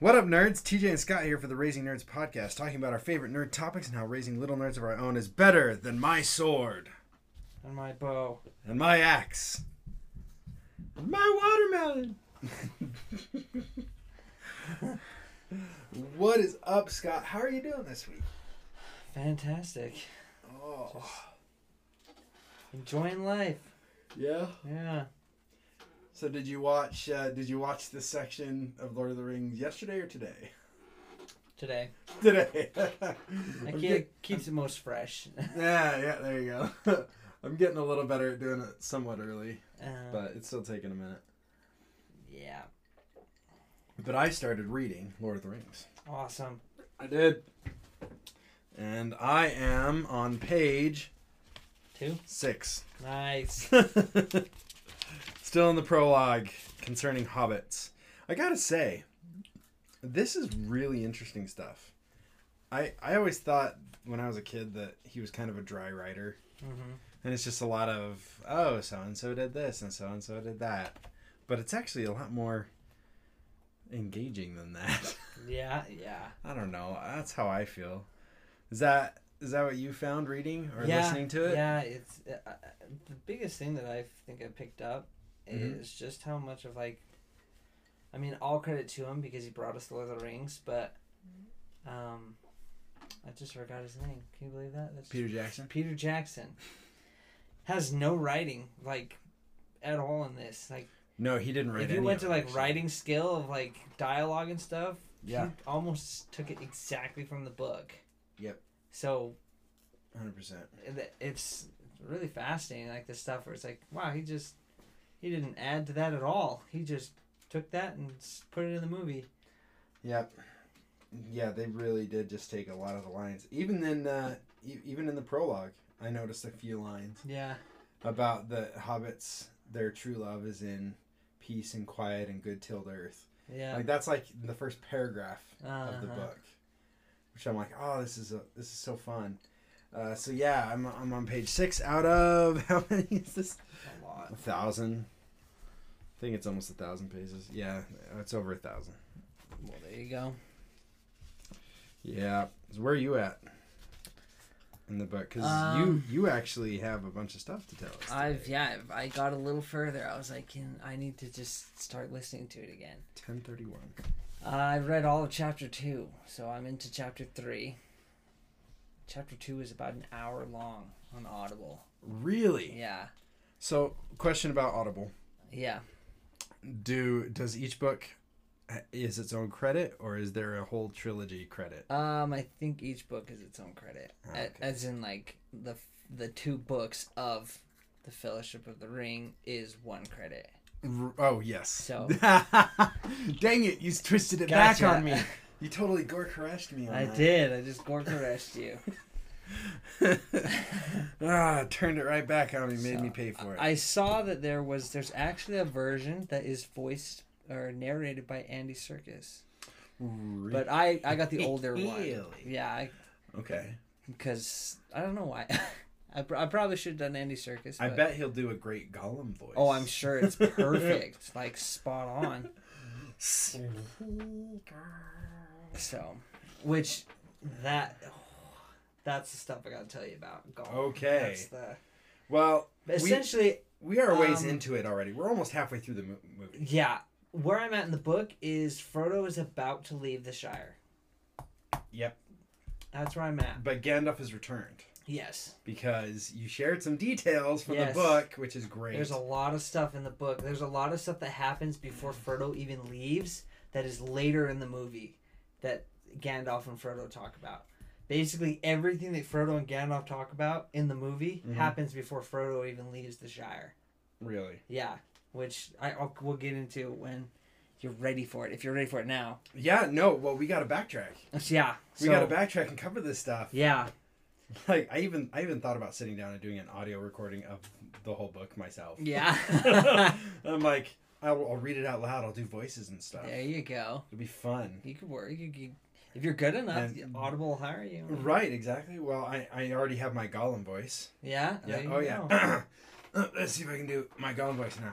What up, nerds? TJ and Scott here for the Raising Nerds podcast, talking about our favorite nerd topics and how raising little nerds of our own is better than my sword And my bow. and my axe and my watermelon. what is up, Scott? How are you doing this week? Fantastic. Oh, Enjoying life. yeah. Yeah. So, did you watch? Uh, did you watch this section of Lord of the Rings yesterday or today? Today. Today. I I'm get- keeps it most fresh. yeah, yeah. There you go. I'm getting a little better at doing it somewhat early. Uh, but it's still taking a minute. yeah. But I started reading Lord of the Rings. Awesome. I did. And I am on page Two. six. Nice. Still in the prologue concerning hobbits. I gotta say, this is really interesting stuff. I I always thought when I was a kid that he was kind of a dry writer. hmm And it's just a lot of, oh, so and so did this and so and so did that. But it's actually a lot more engaging than that. Yeah. Yeah. I don't know. That's how I feel. Is that is that what you found reading or yeah, listening to it? Yeah. It's uh, uh, the biggest thing that I think I picked up Mhm. is just how much of like. I mean, all credit to him because he brought us the Lord of the Rings, but um, I just forgot his name. Can you believe that? That's Peter Jackson. Peter Jackson has no writing like at all in this. Like No, he didn't write. if you went to like actually. writing skill of like dialogue and stuff, Yeah. he almost took it exactly from the book. Yep. So hundred percent. it's really fascinating, like the stuff where it's like, wow, he just he didn't add to that at all. He just took that and put it in the movie. Yep. Yeah, they really did just take a lot of the lines. Even in uh, e- even in the prologue, I noticed a few lines Yeah. about the hobbits. Their true love is in peace and quiet and good tilled earth. Yeah. Like that's like the first paragraph of the Uh-huh. book, which I'm like, oh, this is a, this is so fun. Uh, so yeah, I'm I'm on page six out of how many is this? A lot. A thousand. I think it's almost a thousand pages. Yeah, it's over a thousand. Well, there you go. Yeah. So where are you at in the book? Because Um, you you actually have a bunch of stuff to tell us. I've yeah, I got a little further. I was like, can, I need to just start listening to it again. Ten thirty one. Uh, I read all of chapter two, so I'm into chapter three. Chapter two is about an hour long on Audible. Really? Yeah, So, question about Audible: yeah. Do does each book is its own credit, or is there a whole trilogy credit? Um, I think each book is its own credit, A- Okay. as in like the the two books of the Fellowship of the Ring is one credit. Oh yes. So- Dang it! You twisted it back on me. You totally gorkarashed me on I that. did. I just gorkarest you. ah, turned it right back on me, made So, me pay for it. I saw that there was there's actually a version that is voiced or narrated by Andy Serkis. Re- But I I got the older one. Really? Yeah, I, okay. because I don't know why. I, pr- I probably should have done Andy Serkis. I bet he'll do a great Gollum voice. Oh, I'm sure it's perfect, like spot on. So, which that that's the stuff I gotta tell you about. Okay. That's the Well, essentially we are a ways um, into it already. We're almost halfway through the mo- movie. yeah. Where I'm at in the book is Frodo is about to leave the Shire. Yep. That's where I'm at. But Gandalf has returned Yes. because you shared some details from Yes. the book, which is great. There's a lot of stuff in the book. There's a lot of stuff that happens before Frodo even leaves that is later in the movie that Gandalf and Frodo talk about. Basically, everything that Frodo and Gandalf talk about in the movie Mhm. happens before Frodo even leaves the Shire. really. Yeah, which I I'll, we'll get into when you're ready for it. If you're ready for it now, Yeah. No. Well, we got to backtrack. So, yeah. We got to backtrack and cover this stuff. Yeah, Like I even I even thought about sitting down and doing an audio recording of the whole book myself. yeah. I'm like, I'll, I'll read it out loud. I'll do voices and stuff. there you go. It'll be fun. You could work. You could, if you're good enough, And- Audible will hire you. Right, exactly. Well, I, I already have my Gollum voice. Yeah. Yeah. Oh go. yeah. Let's see if I can do my Gollum voice now.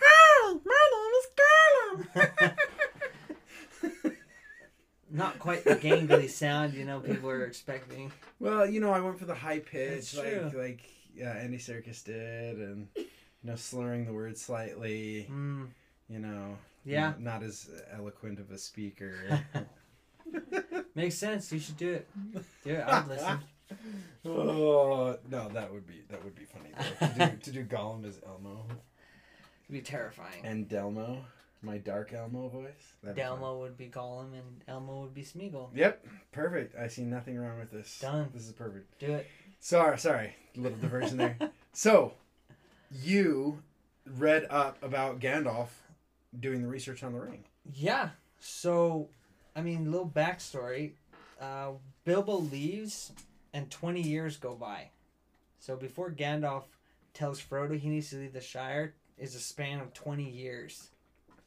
Hi, my name is Gollum. not quite the gangly sound you know people are expecting. Well, you know, I went for the high pitch, That's like true. like yeah, Andy Serkis did, and you know, slurring the words slightly. Mm, You know, yeah, n- not as eloquent of a speaker. makes sense. You should do it. Do it. I'd listen. oh no, that would be that would be funny though. to, do, to do Gollum as Elmo It'd be terrifying. and Delmo, my dark Elmo voice. That'd be fun. Delmo would be Gollum and Elmo would be Smeagol. Yep, perfect. I see nothing wrong with this. Done. This is perfect. Do it. Sorry, sorry, little diversion there. So, you read up about Gandalf doing the research on the ring. Yeah. So, I mean, little backstory. Uh, Bilbo leaves, and 20 years go by. So before Gandalf tells Frodo he needs to leave the Shire, is a span of 20 years.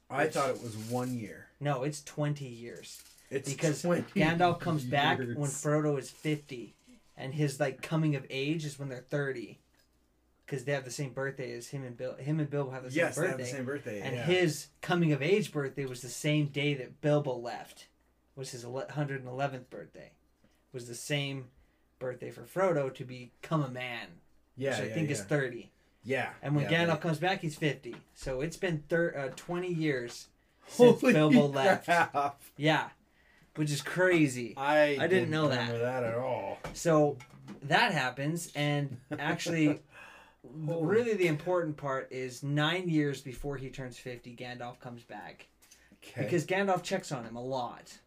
I Which- thought it was one year. No, it's 20 years. It's Because 20 Gandalf comes back when Frodo is 50, and his like coming of age is when they're 30. Because they have the same birthday as him and Bill. Him and Bilbo have the same yes, they birthday. have the same birthday. and yeah. his coming of age birthday was the same day that Bilbo left. Was his 111th birthday. Was the same birthday for Frodo to become a man, yeah, which I yeah, think yeah. is 30. yeah. And when yeah, Gandalf comes back, he's 50. So it's been thir- uh, 20 years since Holy Bilbo left. Yeah, which is crazy. I, I didn't know that. that at all. So that happens, and actually, really the important part is nine years before he turns 50, Gandalf comes back. Okay. Because Gandalf checks on him a lot.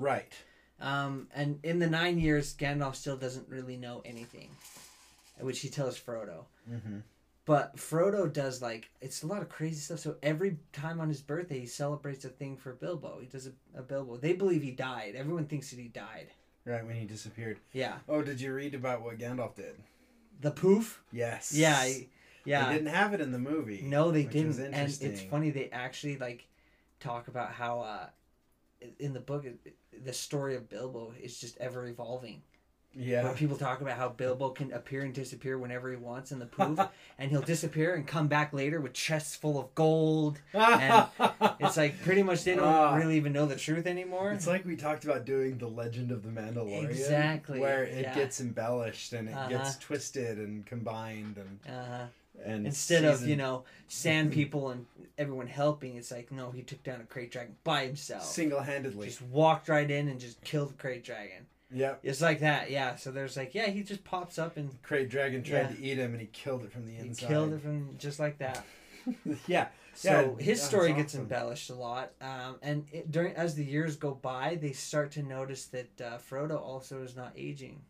Right. Um, and in the nine years, Gandalf still doesn't really know anything, which he tells Frodo. Mm-hmm. But Frodo does like it's a lot of crazy stuff. So every time on his birthday, he celebrates a thing for Bilbo. He does a, a Bilbo. They believe he died. Everyone thinks that he died. Right when he disappeared. Yeah, Oh, did you read about what Gandalf did? the poof. Yes. Yeah, yeah. They didn't have it in the movie. No, they didn't. And it's funny they actually like talk about how uh, in the book it- the story of Bilbo is just ever evolving. Yeah. Where people talk about how Bilbo can appear and disappear whenever he wants in the poof, and he'll disappear and come back later with chests full of gold. And It's like pretty much they don't Ah. really even know the truth anymore. It's like we talked about doing the Legend of the Mandalorian, Exactly, where it yeah. gets embellished and it Uh-huh. gets twisted and combined, and uh, and instead of you know sand people and everyone helping, it's like no, he took down a krayt dragon by himself. single-handedly. Just walked right in and just killed the krayt dragon. Yeah, It's like that, yeah. So there's like, yeah, he just pops up and Krayt Dragon tried Yeah. to eat him, and he killed it from the he inside. killed it from just like that. yeah. So Yeah, his story gets embellished a lot, um, and it, during as the years go by, they start to notice that uh, Frodo also is not aging,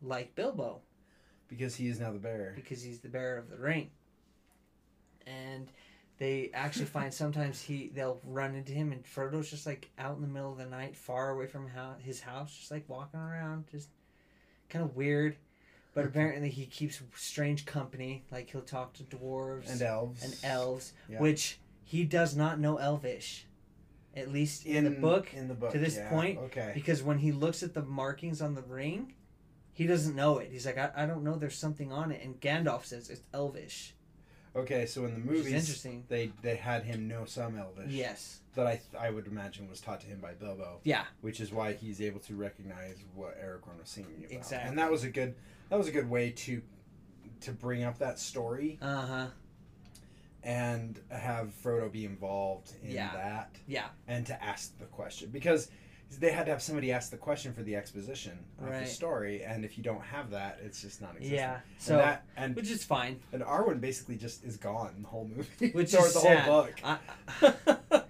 like Bilbo, Because he is now the bearer. because he's the bearer of the ring. And they actually find sometimes he they'll run into him, and Frodo's just like out in the middle of the night, far away from his house, just like walking around, just kind of weird. But apparently he keeps strange company, like he'll talk to dwarves And elves. and elves, Yeah. which he does not know Elvish, at least in, the book. In the book. to this yeah, point, Okay. Because when he looks at the markings on the ring, he doesn't know it. He's like, I, I don't know. There's something on it, and Gandalf says it's Elvish. Okay, so in the movies, interesting. they they had him know some Elvish. Yes. That I I would imagine was taught to him by Bilbo. Yeah. Which is why he's able to recognize what Aragorn was singing about. Exactly. And that was a good that was a good way to to bring up that story Uh huh. and have Frodo be involved in Yeah. that Yeah. and to ask the question because they had to have somebody ask the question for the exposition of Right. the story and if you don't have that it's just not existent. Yeah. And So, that and which is fine. and Arwen basically just is gone the whole movie. Which or is the sad. whole book. I,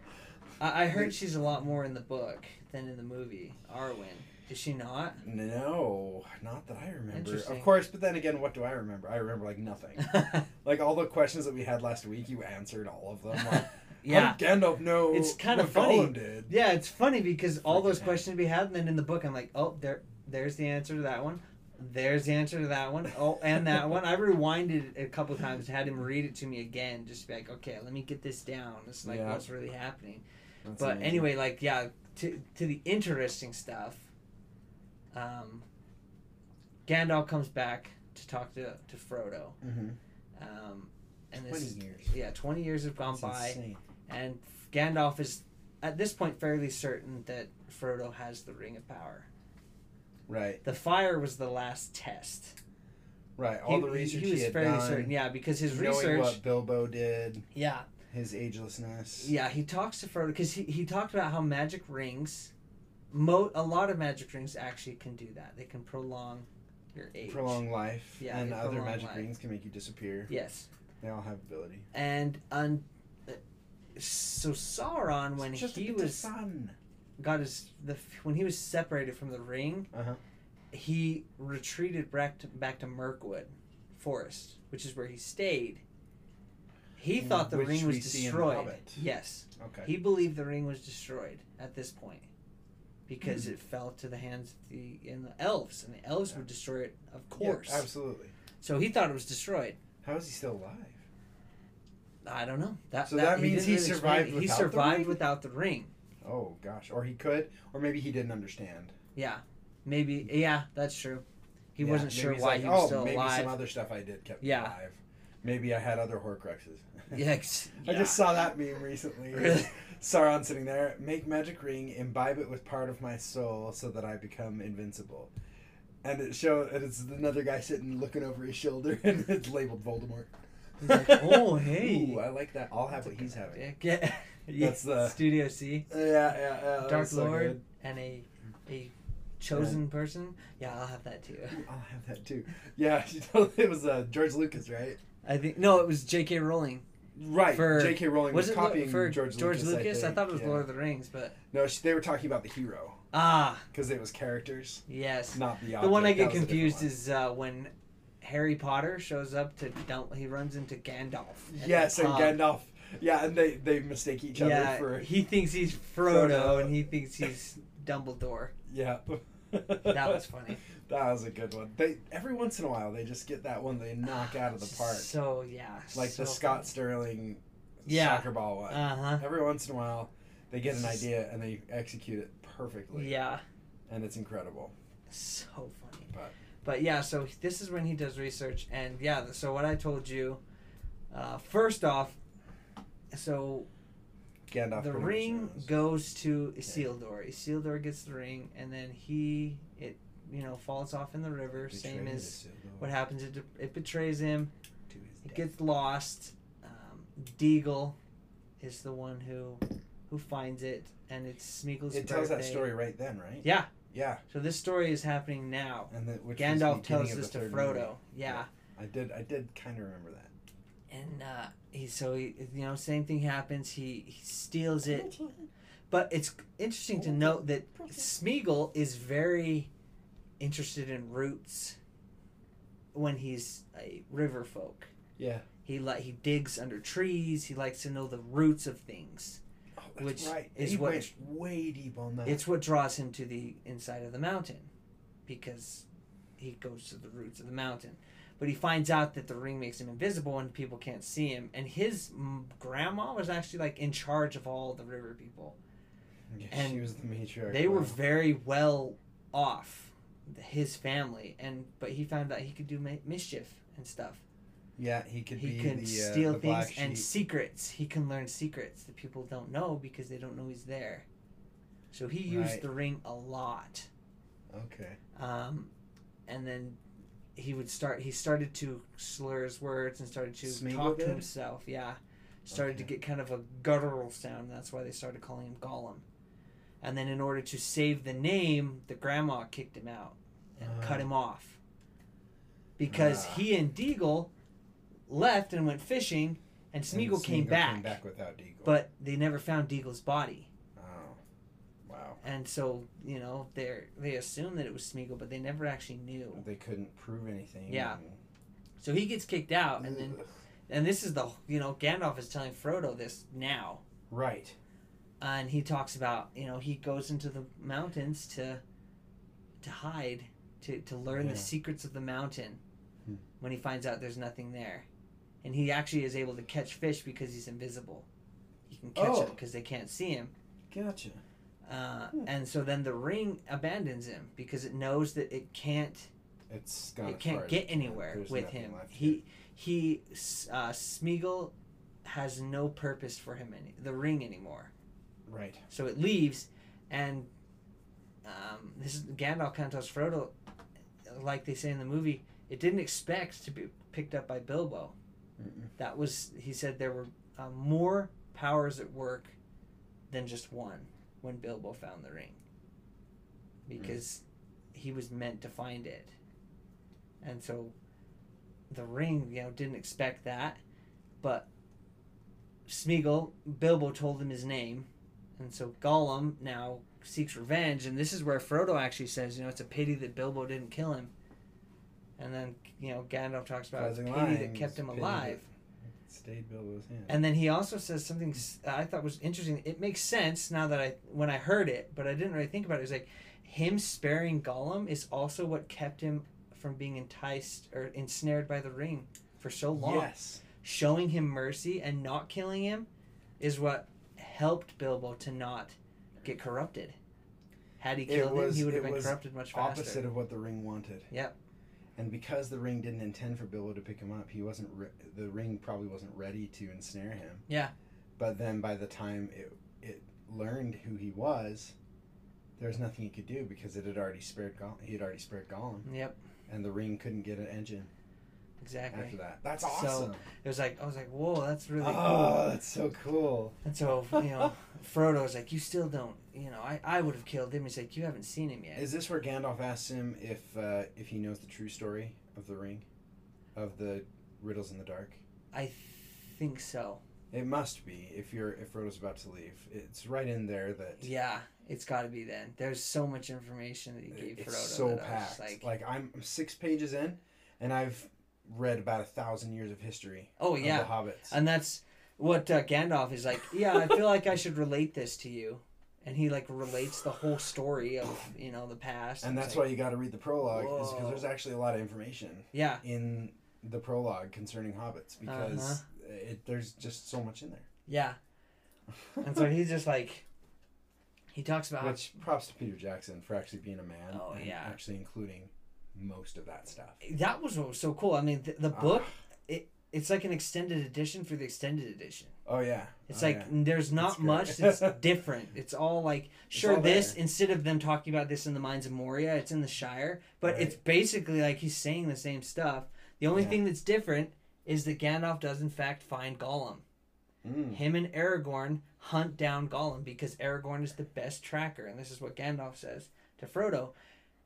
I I heard she's a lot more in the book than in the movie. Arwen, is she not? No, not that I remember. Of course, but then again, what do I remember? I remember like nothing. like all the questions that we had last week, you answered all of them. Like, yeah. How did Gandalf know It's kinda funny. Gollum did? Yeah, it's funny because all those questions we had, and then in the book, I'm like, oh, there, there's the answer to that one. There's the answer to that one. Oh, and that one. I rewinded it a couple times, had him read it to me again, just to be like, okay, let me get this down. It's like Yeah. what's really happening. That's but amazing. anyway, like yeah, to to the interesting stuff. Um, Gandalf comes back to talk to to Frodo, Mhm. um, and this 20 is years. yeah, twenty years have gone That's by insane. And Gandalf is at this point fairly certain that Frodo has the Ring of Power. Right. The fire was the last test. Right. All he, the research he he, was had fairly done, certain, yeah, because his knowing research, what Bilbo did, yeah, his agelessness. yeah, he talks to Frodo because he, he talked about how magic rings, mo a lot of magic rings actually can do that. They can prolong your age. Prolong life, Yeah, and other magic life. rings can make you disappear. Yes, They all have ability. and un, so Sauron when It's just he was fun. got his the when he was separated from the ring, Uh-huh. he retreated back to, back to Mirkwood Forest, which is where he stayed. He thought the ring was we see in The destroyed. Yes, Okay. he believed the ring was destroyed at this point because Hmm. it fell to the hands of the in the elves, and the elves Yeah. would destroy it, of Yeah, course. absolutely. so he thought it was destroyed. How is he still alive? I don't know. That, So that means didn't he explain survived it. He without the survived ring? without the ring. Oh gosh, or he could, or maybe he didn't understand. Yeah, maybe. Yeah, that's true. He Yeah, wasn't sure why like, he was oh, still maybe alive. some other stuff I did kept Yeah. alive. Maybe I had other Horcruxes. Yeah, I just saw that meme recently. Really? Sauron sitting there, make magic ring, imbibe it with part of my soul, so that I become invincible. And it show, and it's another guy sitting looking over his shoulder, and it's labeled Voldemort. He's like, oh hey, Ooh, I like that. I'll have what he's having. Yeah, yeah, yeah. That's the- Studio C, Yeah, yeah, yeah. that Dark was so Lord, good. and a a chosen person. Yeah, I'll have that too. I'll have that too. Yeah, she told- it was uh, George Lucas, right? I think no, it was J.K. Rowling. Right. For- J.K. Rowling was, it lo- copying for George, George Lucas. I, think, thought it was yeah. Lord of the Rings, but No, she, they were talking about the hero ah, because it was characters, yes. not the. The one I get That was a different confused one. is uh, when Harry Potter shows up to dump. He runs into Gandalf. Yes, and. Gandalf. Yeah, and they they mistake each other Yeah, for he thinks he's Frodo, Frodo. and he thinks he's Dumbledore. yeah. That was funny. That was a good one. They every once in a while they just get that one they knock out of the park, So yeah, like the so Scott Sterling Yeah. soccer ball one. Uh huh. Every once in a while, they get an idea and they execute it perfectly, Yeah, and it's incredible. so funny. But- yeah, so this is when he does research, and yeah, so what I told you, uh, first off, so Gandalf. the ring goes to Isildur. Isildur gets the ring, and then he it you know falls off in the river. Same as Isildur what happens. It it betrays him. to his It gets lost. Um, Deagol is the one who who finds it, and it's Smeagol's It tells that story right then, right? Yeah. Yeah, So this story is happening now. and that which Gandalf tells this to Frodo. movie. Yeah. I did. I did kind of remember that. And uh, he so he you know same thing happens. He he steals it, but it's interesting to note that Smeagol is very interested in roots when he's a river folk. Yeah. He like he digs under trees. He likes to know the roots of things. Which right. is he what- way deep on that. It's what draws him to the inside of the mountain, because he goes to the roots of the mountain. But he finds out that the ring makes him invisible and people can't see him. And his grandma was actually like in charge of all the river people. Yeah, and she was the matriarch. They were very well off, his family, and but he found out he could do mi- mischief and stuff. Yeah, he could he be can the, uh, steal the things and secrets. He can learn secrets that people don't know because they don't know he's there. So he used Right. the ring a lot. Okay. Um, and then he would start. He started to slur his words and started to Smeagol talk to himself. Yeah, started to get kind of a guttural sound. That's why they started calling him Gollum. And then, in order to save the name, the grandma kicked him out and cut Ah. him off because Ah. he and Deagol left and went fishing, and And came Smeagol back, Came back without Deagol. but they never found Deagol's body. oh, wow. And so, you know, they they assumed that it was Smeagol, but they never actually knew. They couldn't prove anything. Yeah. So he gets kicked out, and then and this is the you know Gandalf is telling Frodo this now, right. and he talks about you know he goes into the mountains to to hide to to learn Yeah. the secrets of the mountain. Hmm. When he finds out there's nothing there, and he actually is able to catch fish because he's invisible. He can catch Oh. them because they can't see him. Gotcha. Uh, Hmm. And so then the ring abandons him because it knows that it can't It's gone. it can't get anywhere There's with him. He he uh, Smeagol has no purpose for him any the ring anymore. Right. So it leaves, and um, this is Gandalf tells Frodo, like they say in the movie, it didn't expect to be picked up by Bilbo. Mm-mm. That was he said there were uh, more powers at work than just one when Bilbo found the ring, because he was meant to find it, and so the ring, you know, didn't expect that, but Smeagol, Bilbo told him his name, and so Gollum now seeks revenge, and this is where Frodo actually says, you know, it's a pity that Bilbo didn't kill him. And then, you know, Gandalf talks about it's Causing pity that kept him alive. Stayed Bilbo's hand. And then he also says something I thought was interesting. It makes sense now that I when I heard it, but I didn't really think about it. It was like him sparing Gollum is also what kept him from being enticed or ensnared by the ring for so long. yes. Showing him mercy and not killing him is what helped Bilbo to not get corrupted. Had he killed him, he would have been corrupted much faster. Opposite of what the ring wanted. Yep. And because the ring didn't intend for Bilbo to pick him up, he wasn't. Re- the ring probably wasn't ready to ensnare him. Yeah. But then by the time it it learned who he was, there was nothing he could do because it had already spared Gollum. He had already spared Gollum, Yep. and the ring couldn't get an engine Exactly. after that. That's So- awesome. It was like I was like, whoa, that's really oh, cool. oh, that's so cool. And so, you know, Frodo was like, You still don't, you know, I, I would have killed him. He's like, You haven't seen him yet. Is this where Gandalf asks him if uh, if he knows the true story of the ring, of the riddles in the dark? I think so. It must be if you're if Frodo's about to leave. It's right in there that Yeah, it's got to be then. There's so much information that he gave it's Frodo. so packed. like, Like, I'm six pages in, and I've read about a thousand years of history. oh, of yeah. the Hobbits. And that's what uh, Gandalf is like, Yeah, I feel like I should relate this to you. And he, like, relates the whole story of, you know, the past. and that's like, why you got to read the prologue, is because there's actually a lot of information Yeah, in the prologue concerning hobbits because Uh-huh. it, there's just so much in there. yeah. And so he's just like, he talks about how Which props to Peter Jackson for actually being a man. Oh, and yeah. Actually including most of that stuff. that was what was so cool. I mean, the, the book, Ah, it's like an extended edition for the extended edition. oh yeah. It's Oh, like yeah. there's not much that's different. It's all like sure all this there. instead of them talking about this in the mines of Moria, it's in the Shire, but it's basically like he's saying the same stuff. The only Yeah. thing that's different is that Gandalf does in fact find Gollum. Mm. Him and Aragorn hunt down Gollum because Aragorn is the best tracker, and this is what Gandalf says to Frodo.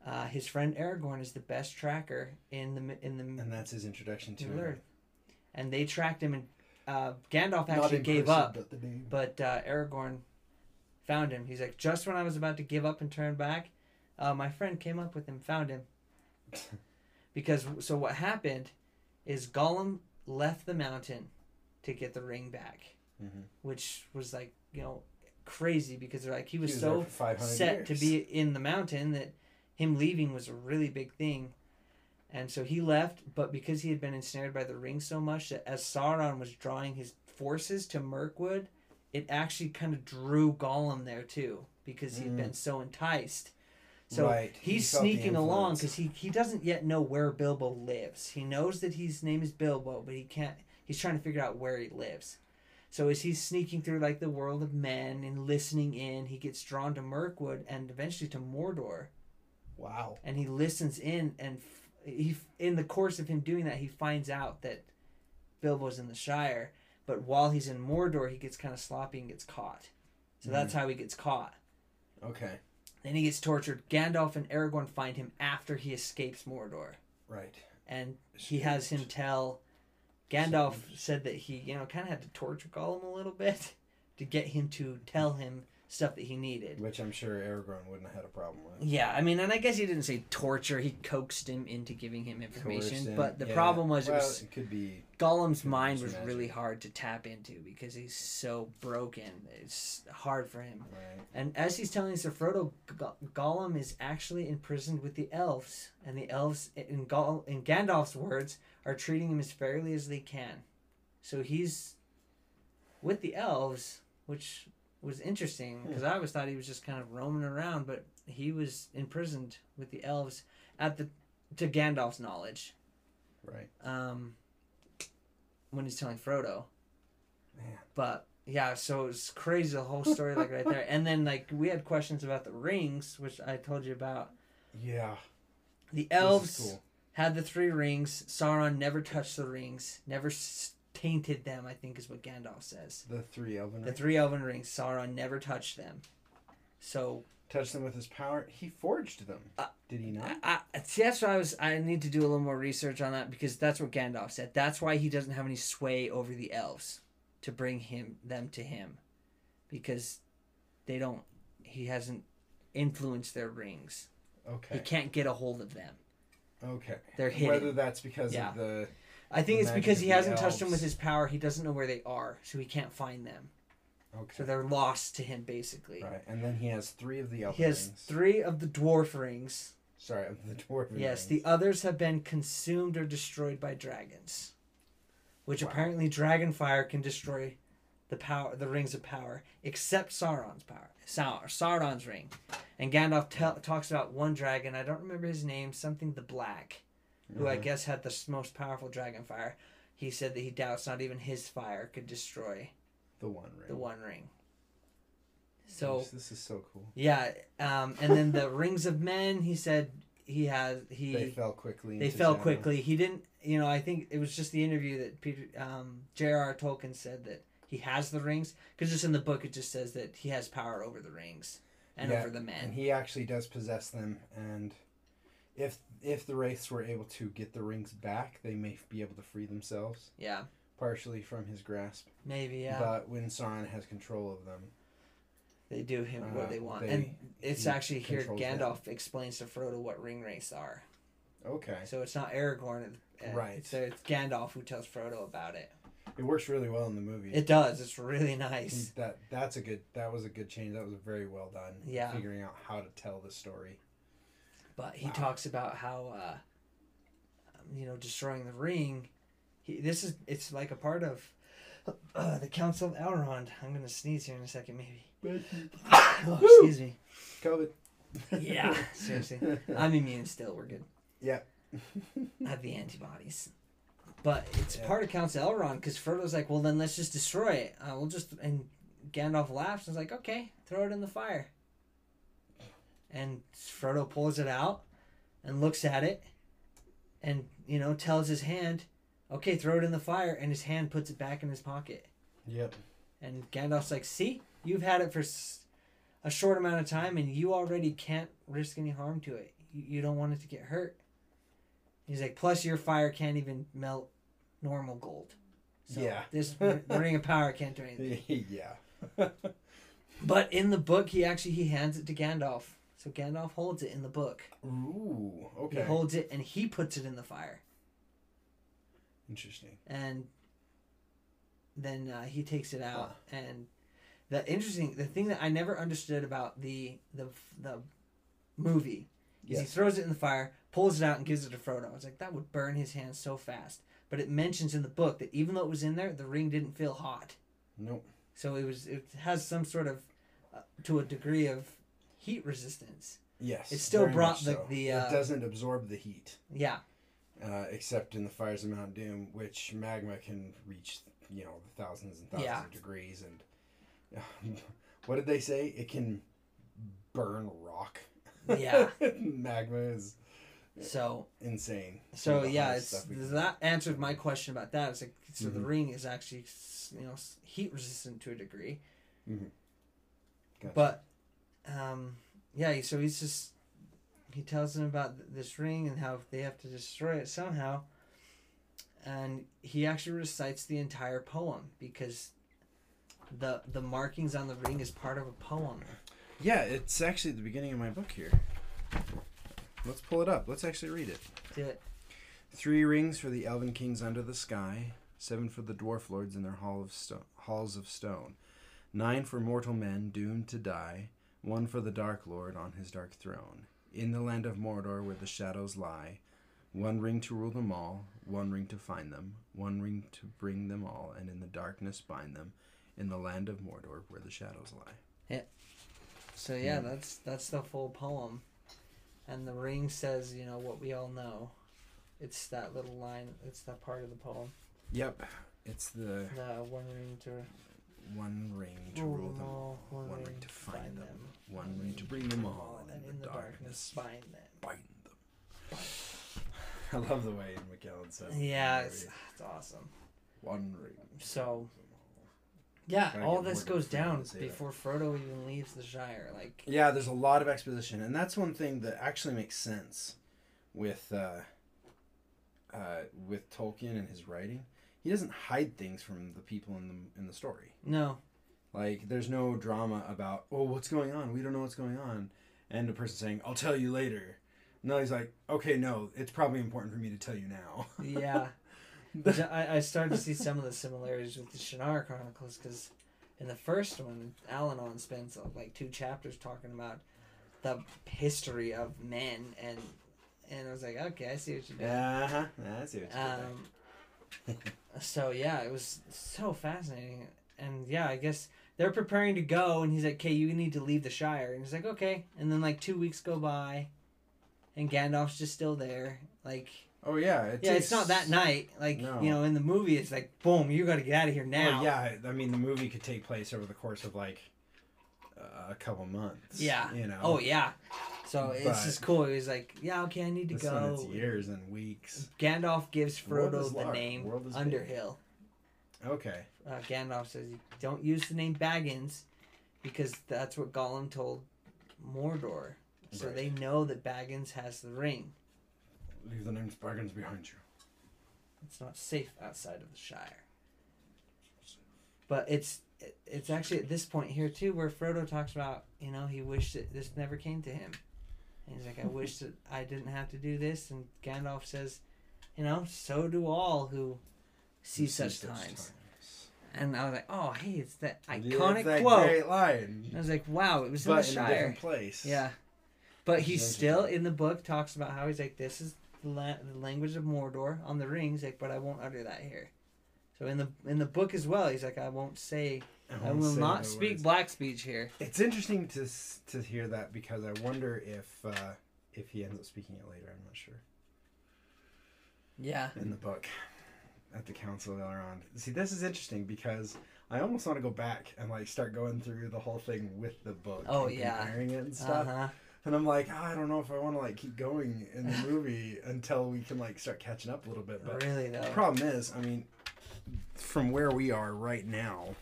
Uh, his friend Aragorn is the best tracker in the in the And that's his introduction to Middle. Earth. And they tracked him, and uh, Gandalf actually gave up. But the name. But uh, Aragorn found him. He's like, just when I was about to give up and turn back, uh, my friend came up with him, found him. because so what happened is Gollum left the mountain to get the ring back, Mhm. which was like you know crazy because they're like he was, He was so there for 500 set to be in the mountain that him leaving was a really big thing. And so he left, but because he had been ensnared by the ring so much that as Sauron was drawing his forces to Mirkwood, it actually kind of drew Gollum there too because he'd Mm. been so enticed. So Right, he's the sneaking along because he, he doesn't yet know where Bilbo lives. He knows that his name is Bilbo, but he can't. He's trying to figure out where he lives. So as he's sneaking through like the world of men and listening in, he gets drawn to Mirkwood and eventually to Mordor, Wow. and he listens in and he in the course of him doing that, he finds out that Bilbo's in the Shire. But while he's in Mordor, he gets kind of sloppy and gets caught. So mm-hmm. that's how he gets caught. Okay. Then he gets tortured. Gandalf and Aragorn find him after he escapes Mordor, Right. and he has him tell. Gandalf said that he, you know, kind of had to torture Gollum a little bit to get him to tell him stuff that he needed. Which I'm sure Aragorn wouldn't have had a problem with. Yeah, I mean, and I guess he didn't say torture. He coaxed him into giving him information. Him. But the Yeah. problem was, well, it was it could be. Gollum's could mind was imagine. really hard to tap into because he's so broken. It's hard for him. Right. And as he's telling to Frodo, Go- Gollum is actually imprisoned with the elves, and the elves, in, Goll- in Gandalf's words, are treating him as fairly as they can. So he's with the elves, which was interesting because I always thought he was just kind of roaming around, but he was imprisoned with the elves at the to Gandalf's knowledge. Right. Um, when he's telling Frodo, Man. but yeah, so it's crazy the whole story like right there. And then like we had questions about the rings, which I told you about. Yeah. The elves cool. had the three rings. Sauron never touched the rings, never s- tainted them. I think is what Gandalf says. The three elven The rings. three elven rings, Sauron never touched them. So touched them with his power. He forged them. Uh, Did he not? I, I see. That's why I was. I need to do a little more research on that because that's what Gandalf said. That's why he doesn't have any sway over the elves to bring him them to him, because they don't. He hasn't influenced their rings. Okay. He can't get a hold of them. Okay. They're hidden. Whether that's because Yeah. of the I think it's because he the hasn't touched them with his power. He doesn't know where they are, so he can't find them. okay. So they're lost to him basically. right, and then he has three of the elven He has rings. three of the dwarf rings. Sorry, of the dwarven Yes, the rings. others have been consumed or destroyed by dragons. Which Wow. apparently dragon fire can destroy the power the rings of power, except Sauron's power. Sau- Sauron's ring. And Gandalf talks about one dragon, I don't remember his name, something the Black, who I Mhm. guess had the most powerful dragon fire. He said that he doubts not even his fire could destroy the one ring. the One Ring. So Jeez, this is so cool. yeah, um, and then the rings of men. He said he has he They fell quickly. they fell quickly. He didn't, you know. I think it was just the interview that Peter, um, J.R.R. Tolkien said that he has the rings because just in the book it just says that he has power over the rings and Yeah, over the men. And he actually does possess them, and if if the wraiths were able to get the rings back, they may be able to free themselves yeah, partially from his grasp. maybe yeah. But when Sauron has control of them, they do him uh, what they want, they- and it's he actually here controls them. Gandalf explains to Frodo what ring wraiths are. okay, So it's not Aragorn, uh, Right. So it's Gandalf who tells Frodo about it. it works really well in the movie. It does. It's really nice. that that's a good that was a good change. That was very well done. Yeah. figuring out how to tell the story. But he Wow. talks about how, uh, um, you know, destroying the ring. He, this is it's like a part of uh, the Council of Elrond. I'm gonna sneeze here in a second, maybe. oh, excuse me. COVID. Yeah, seriously. I'm immune still. We're good. Yeah. I have the antibodies. But it's Yeah. part of Council Elrond because Frodo's like, well, then let's just destroy it. Uh, we'll just and Gandalf laughs and is like, okay, throw it in the fire. And Frodo pulls it out and looks at it, and you know tells his hand, okay, throw it in the fire, and his hand puts it back in his pocket. Yep. And Gandalf's like, see, you've had it for a short amount of time, and you already can't risk any harm to it. You, don't want it to get hurt. He's like, plus your fire can't even melt normal gold. So Yeah. this ring of power can't do anything. yeah. But in the book, he actually he hands it to Gandalf. So Gandalf holds it in the book. Ooh. Okay. He holds it and he puts it in the fire. Interesting. and then uh, he takes it out and the interesting the thing that i never understood about the the the movie is he throws it in the fire pulls it out and gives it to frodo i was like that would burn his hands so fast but it mentions in the book that even though it was in there the ring didn't feel hot Nope. so it was it has some sort of uh, to a degree of heat resistance Yes. It still brought the- so. the, it uh, doesn't absorb the heat, yeah uh, except in the fires of Mount Doom, which magma can reach, you know, thousands and thousands Yeah. of degrees. And what did they say? It can burn rock. Yeah. magma is so insane. So yeah, it's stuff we can- that answered my question about that. It's like so the Mhm. ring is actually you know heat resistant to a degree, Gotcha. but um, yeah. So he's just he tells them about this ring and how they have to destroy it somehow, and he actually recites the entire poem because the the markings on the ring is part of a poem. Yeah, it's actually at the beginning of my book here. Let's pull it up. Let's actually read it. Do it. Three rings for the elven kings under the sky, seven for the dwarf lords in their hall of sto- halls of stone, nine for mortal men doomed to die, one for the dark lord on his dark throne. In the land of Mordor where the shadows lie, one ring to rule them all, one ring to find them, one ring to bring them all, and in the darkness bind them, in the land of Mordor where the shadows lie. Yeah. So yeah, Yeah. that's that's the full poem, and the ring says you know what we all know. It's that little line. It's that part of the poem. Yep, it's the The one ring to One ring to Rule them them all, all. One ring to find them. One ring to bring them all. And in the darkness, bind them. bind them. I love the way McKellen says. it Yeah, it's, it's awesome. one ring. So, yeah, all this goes down that. before Frodo even leaves the Shire. Like, Yeah, there's a lot of exposition, and that's one thing that actually makes sense with uh, uh, with Tolkien and his writing. He doesn't hide things from the people in the in the story. no, Like, there's no drama about, oh, what's going on? We don't know what's going on, and the person saying, "I'll tell you later." No, he's like, okay, no, it's probably important for me to tell you now. yeah. I, I started to see some of the similarities with the Shannara Chronicles because in the first one, Allanon spends uh, like two chapters talking about the history of men, and and I was like, okay, I see what you're doing. Uh huh. I see what you're doing. So yeah, it was so fascinating, and yeah, I guess they're preparing to go, and he's like, "Okay, you need to leave the Shire," and he's like, "Okay," and then like two weeks go by, and Gandalf's just still there, like. Oh yeah, it yeah, takes- it's not that night. Like No. you know, in the movie, it's like boom, you got to get out of here now. Yeah, I mean, the movie could take place over the course of like uh, a couple months. Yeah. You know. Oh yeah. So it's But- just cool. He's like, yeah, okay, I need to one, go. it's years and weeks. Gandalf gives Frodo the name is big. Underhill. Okay. Uh, Gandalf says, don't use the name Baggins because that's what Gollum told Mordor. So Right. they know that Baggins has the ring. Leave the name Baggins behind you. It's not safe outside of the Shire. But it's it's actually at this point here too where Frodo talks about you know he wished that this never came to him, and he's like I wish that I didn't have to do this, and Gandalf says, you know so do all who see such times. And I was like, oh hey, it's that Yeah, iconic that quote. great line. I was like, wow, it was But in in the a Shire. different place. Yeah, but he's still in the book talks about how he's like, this is the, la- the language of Mordor on the rings, like, but I won't utter that here. So in the in the book as well, he's like, I won't say, I, will not speak words. black speech here. It's interesting to to hear that because I wonder if uh, if he ends up speaking it later. I'm not sure Yeah, in the book at the Council of Elrond. See, this is interesting because I almost want to go back and like start going through the whole thing with the book. Oh, and yeah. comparing it and stuff. huh. And I'm like, "Ah, I don't know if I want to like keep going in the movie until we can like start catching up a little bit. But Really the problem is, I mean, from where we are right now,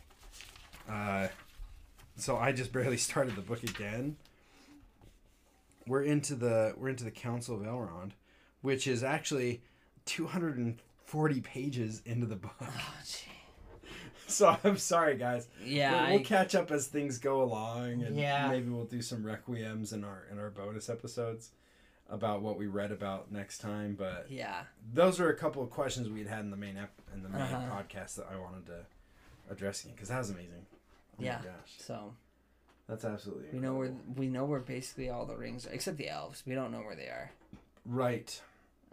uh, so I just barely started the book again. We're into the we're into the Council of Elrond, which is actually 240 pages into the book. Oh. So I'm sorry, guys. yeah, we'll, we'll I- catch up as things go along, and Yeah. maybe we'll do some requiems in our in our bonus episodes about what we read about next time. But yeah, those are a couple of questions we'd had in the main ep- in the main Uh-huh. podcast that I wanted to address again because that was amazing. Oh Yeah. so that's absolutely we know where we know where basically all the rings are, except the elves. We don't know where they are. right.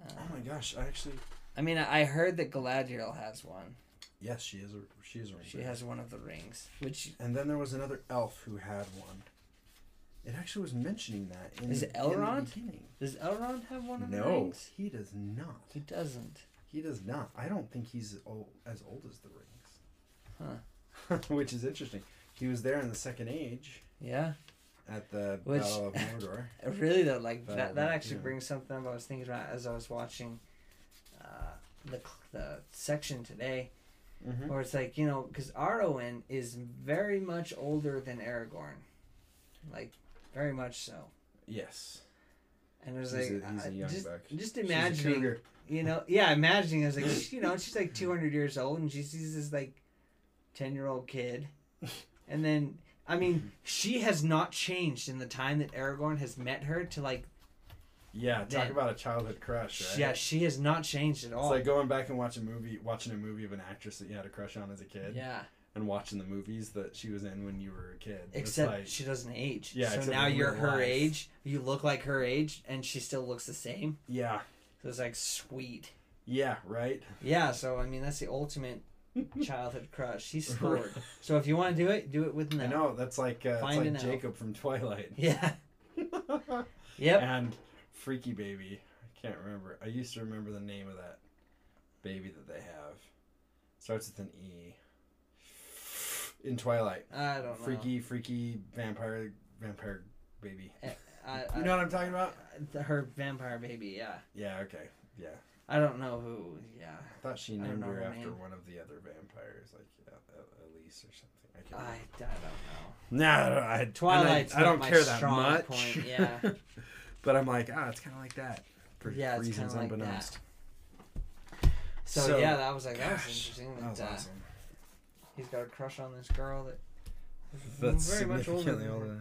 Uh, Oh my gosh, I actually I mean, I heard that Galadriel has one. yes, she is a she is a ring She has one of the rings, which And then there was another elf who had one. It actually was mentioning that in, Is the Elrond? does Elrond have one of the rings? No, he does not. He doesn't. He does not. I don't think he's old, as old as the rings. Huh. Which is interesting. He was there in the Second Age Yeah. at the Which- Battle of Mordor. Really though, like That that, that actually yeah. brings something up I was thinking about as I was watching uh, the the section today, mm-hmm. where it's like you know, because Arwen is very much older than Aragorn, like very much so. Yes. And it was He's like a- a young just just imagining, you know, yeah, imagining. I was like, she- you know, she's like two hundred years old, and she sees this like ten year old kid, and then. I mean, she has not changed in the time that Aragorn has met her to like Yeah, talk about a childhood crush, right? Yeah, she has not changed at all. It's like going back and watching a movie, watching a movie of an actress that you had a crush on as a kid, yeah, and watching the movies that she was in when you were a kid. Except like, she doesn't age. Yeah, so now you're her life. age. You look like her age, and she still looks the same. yeah, So it's like sweet. yeah, right. Yeah. So I mean, that's the ultimate childhood crush. She's scored. So if you want to do it, do it with no. I know that's like uh, it's like an elf. Jacob from Twilight. Yeah. Yep. And Freaky Baby. I can't remember. I used to remember the name of that baby that they have. Starts with an E. in Twilight. I don't know. Freaky, freaky vampire, vampire baby. I, You know what I'm talking about? Her vampire baby. Yeah. Yeah. Okay. Yeah. I don't know who. Yeah. I thought she named her after name. one of the other vampires, like uh, Elise or something. I can't. I, I don't know. Nah, I, Twilight's I, I don't care that much. point, yeah. but I'm like, ah, it's kind of like that for Yeah, it's reasons like unbeknownst. So, So, yeah, that was like that was interesting. that was uh, awesome. He's got a crush on this girl that. That's very much older than older him.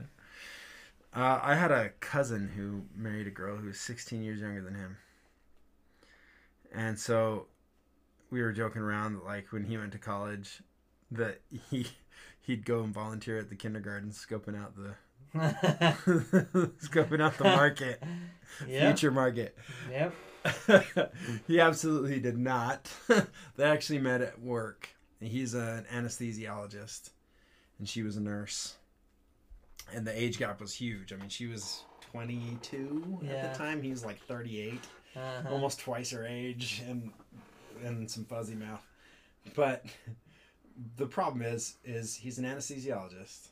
than. Uh, I had a cousin who married a girl who was 16 years younger than him, and so we were joking around that, like when he went to college, that he he'd go and volunteer at the kindergarten, scoping out the scoping out the market, Yep. future market. Yep. he absolutely did not. they actually met at work. He's an anesthesiologist, and she was a nurse. And the age gap was huge. I mean, she was 22 at the time. He was like 38, Uh-huh. almost twice her age, and and some fuzzy mouth. But the problem is, is he's an anesthesiologist.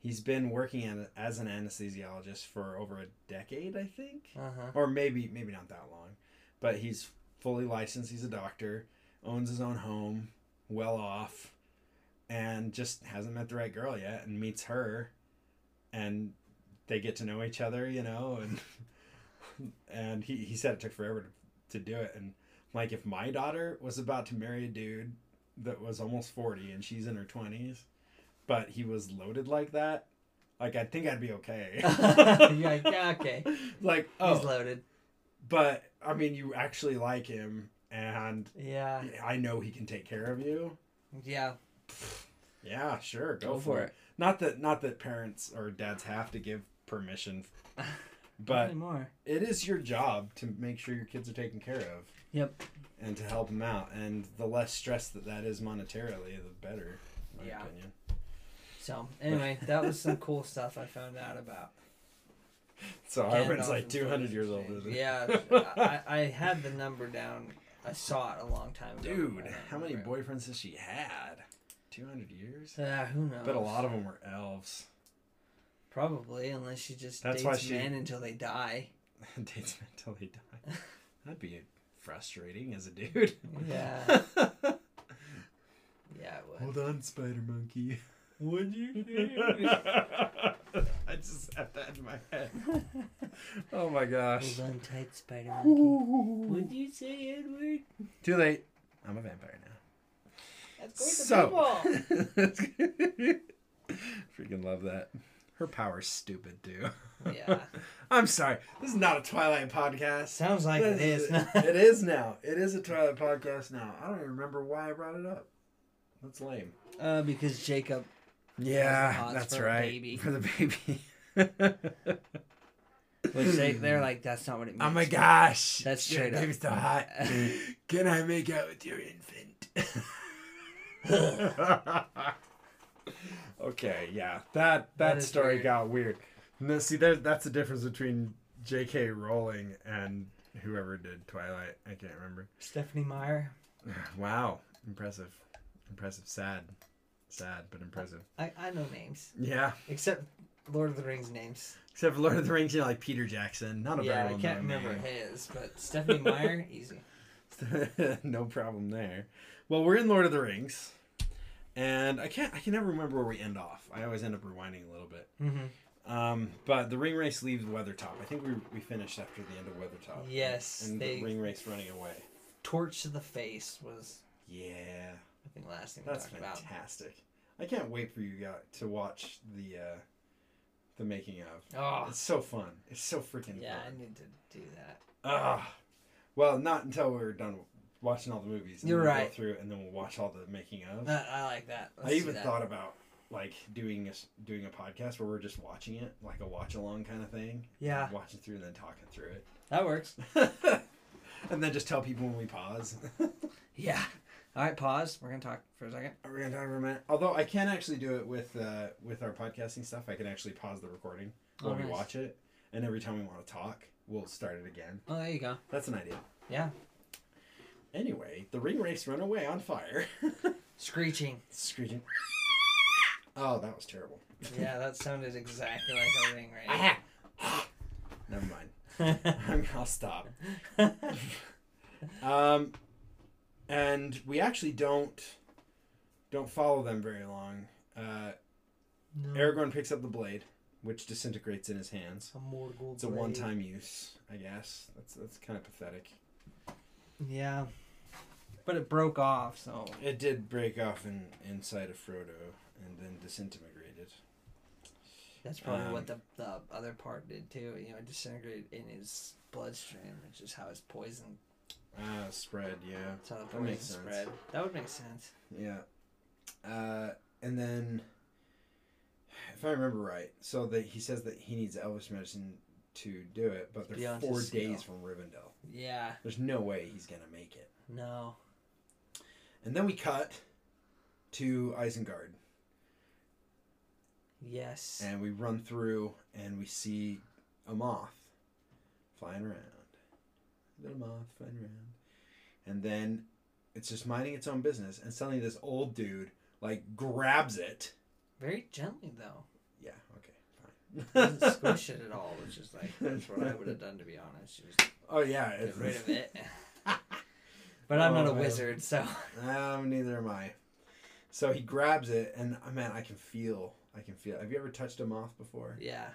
He's been working as an anesthesiologist for over a decade, I think Uh-huh. or maybe maybe not that long but he's fully licensed he's a doctor owns his own home well off and just hasn't met the right girl yet and meets her and they get to know each other you know and and he, he said it took forever to, to do it and like if my daughter was about to marry a dude that was almost 40 and she's in her 20s but he was loaded like that like i think i'd be okay You're like, yeah, okay. like oh He's loaded. but I mean, you actually like him, and Yeah. I know he can take care of you. Yeah. Yeah, sure, go, Go for, for it. Not that not that parents or dads have to give permission, but anymore. it is your job to make sure your kids are taken care of. Yep. And to help them out, and the less stress that that is monetarily, the better. In my Yeah. opinion. So anyway, that was some cool stuff I found out about. So Gandalf Arwen's like two hundred years old, isn't he? Yeah, I, I had the number down. I saw it a long time ago. Dude, how many boyfriends has she had? Two hundred years. Uh, who knows? But a lot of them were elves. Probably, unless she just That's dates why she- men until they die. Dates men until they die. That'd be frustrating as a dude. Yeah. Yeah, it would. Hold on, Spider Monkey. Would you? I just have that in my head. Oh my gosh. Hold on tight, Spider Monkey. Would you say Edward? Too late. I'm a vampire now. That's going to So, freaking love that. Her power's stupid too. Yeah. I'm sorry. This is not a Twilight podcast. Sounds like it This is. it is now. It is a Twilight podcast now. I don't even remember why I brought it up. That's lame. uh, because Jacob. Yeah, that's for right. baby. For the baby. Which they, they're like, that's not what it means. oh my gosh. That's Your straight up. baby's so hot. Can I make out with your infant? Okay, yeah. That that, That story weird. got weird. No, see, there, that's the difference between J.K. Rowling and whoever did Twilight. I can't remember. Stephenie Meyer. Wow, impressive, impressive. Sad, sad, but impressive. I, I know names. Yeah, Except Lord of the Rings names. except for Lord of the Rings, you know, like Peter Jackson. Not a yeah, very I can't remember name. his, but Stephenie Meyer, easy. no problem there. Well, we're in Lord of the Rings, and I can't. I can never remember where we end off. I always end up rewinding a little bit. Mm-hmm. Um, but the Ringwraiths leaves Weathertop. I think we we finished after the end of Weathertop. Yes, and the Ringwraiths running away. Torch to the face was, Yeah, I think, last thing we that's talked about. fantastic. I can't wait for you guys to watch the uh, the making of. Oh, It's so fun. It's so freaking yeah, fun. I need to do that. Ah, well, not until we're done watching all the movies. And You're then we'll right. Go through it and then we'll watch all the making of. Uh, I like that. Let's I do even that. thought about like doing a doing a podcast where we're just watching it, like a watch along kind of thing. Yeah. watching through and then talking through it. that works. and then just tell people when we pause. Yeah. All right, pause. We're gonna talk for a second. We're gonna talk for a minute? Although I can actually do it with uh, with our podcasting stuff. I can actually pause the recording while Oh, we nice. watch it, and every time we want to talk, we'll start it again. Oh, there you go. That's an idea. Yeah. Anyway, the Ringwraiths run away on fire. Screeching. Screeching. Oh, that was terrible. Yeah, that sounded exactly like a ring ring. Never mind. I'll stop. Um, and we actually don't don't follow them very long. Uh, no. Aragorn picks up the blade, which disintegrates in his hands. A It's a one-time use, I guess. That's that's kind of pathetic. Yeah. But it broke off, so. It did break off in inside of Frodo and then disintegrated. That's probably Um, what the, the other part did too. You know, it disintegrated in his bloodstream, which is how his poison, Ah, spread, yeah. that's how the That poison makes sense. That would make sense. Yeah. Uh, and then, if I remember right, so that he says that he needs Elvish medicine to do it, but they're Beyond four days from Rivendell. Yeah. There's no way he's gonna make it. No. And then we cut to Isengard, Yes. and we run through, and we see a moth flying around. Little moth flying around, and then it's just minding its own business, and suddenly this old dude like grabs it. Very gently though. Yeah. Okay. Fine. Doesn't squish it at all, which is like that's what I would have done to be honest. Just Oh yeah. get it's- rid of it. But I'm not Oh, a man. wizard, so Um, neither am I. So he grabs it, and uh, man, I can feel. I can feel. Have you ever touched a moth before? yeah.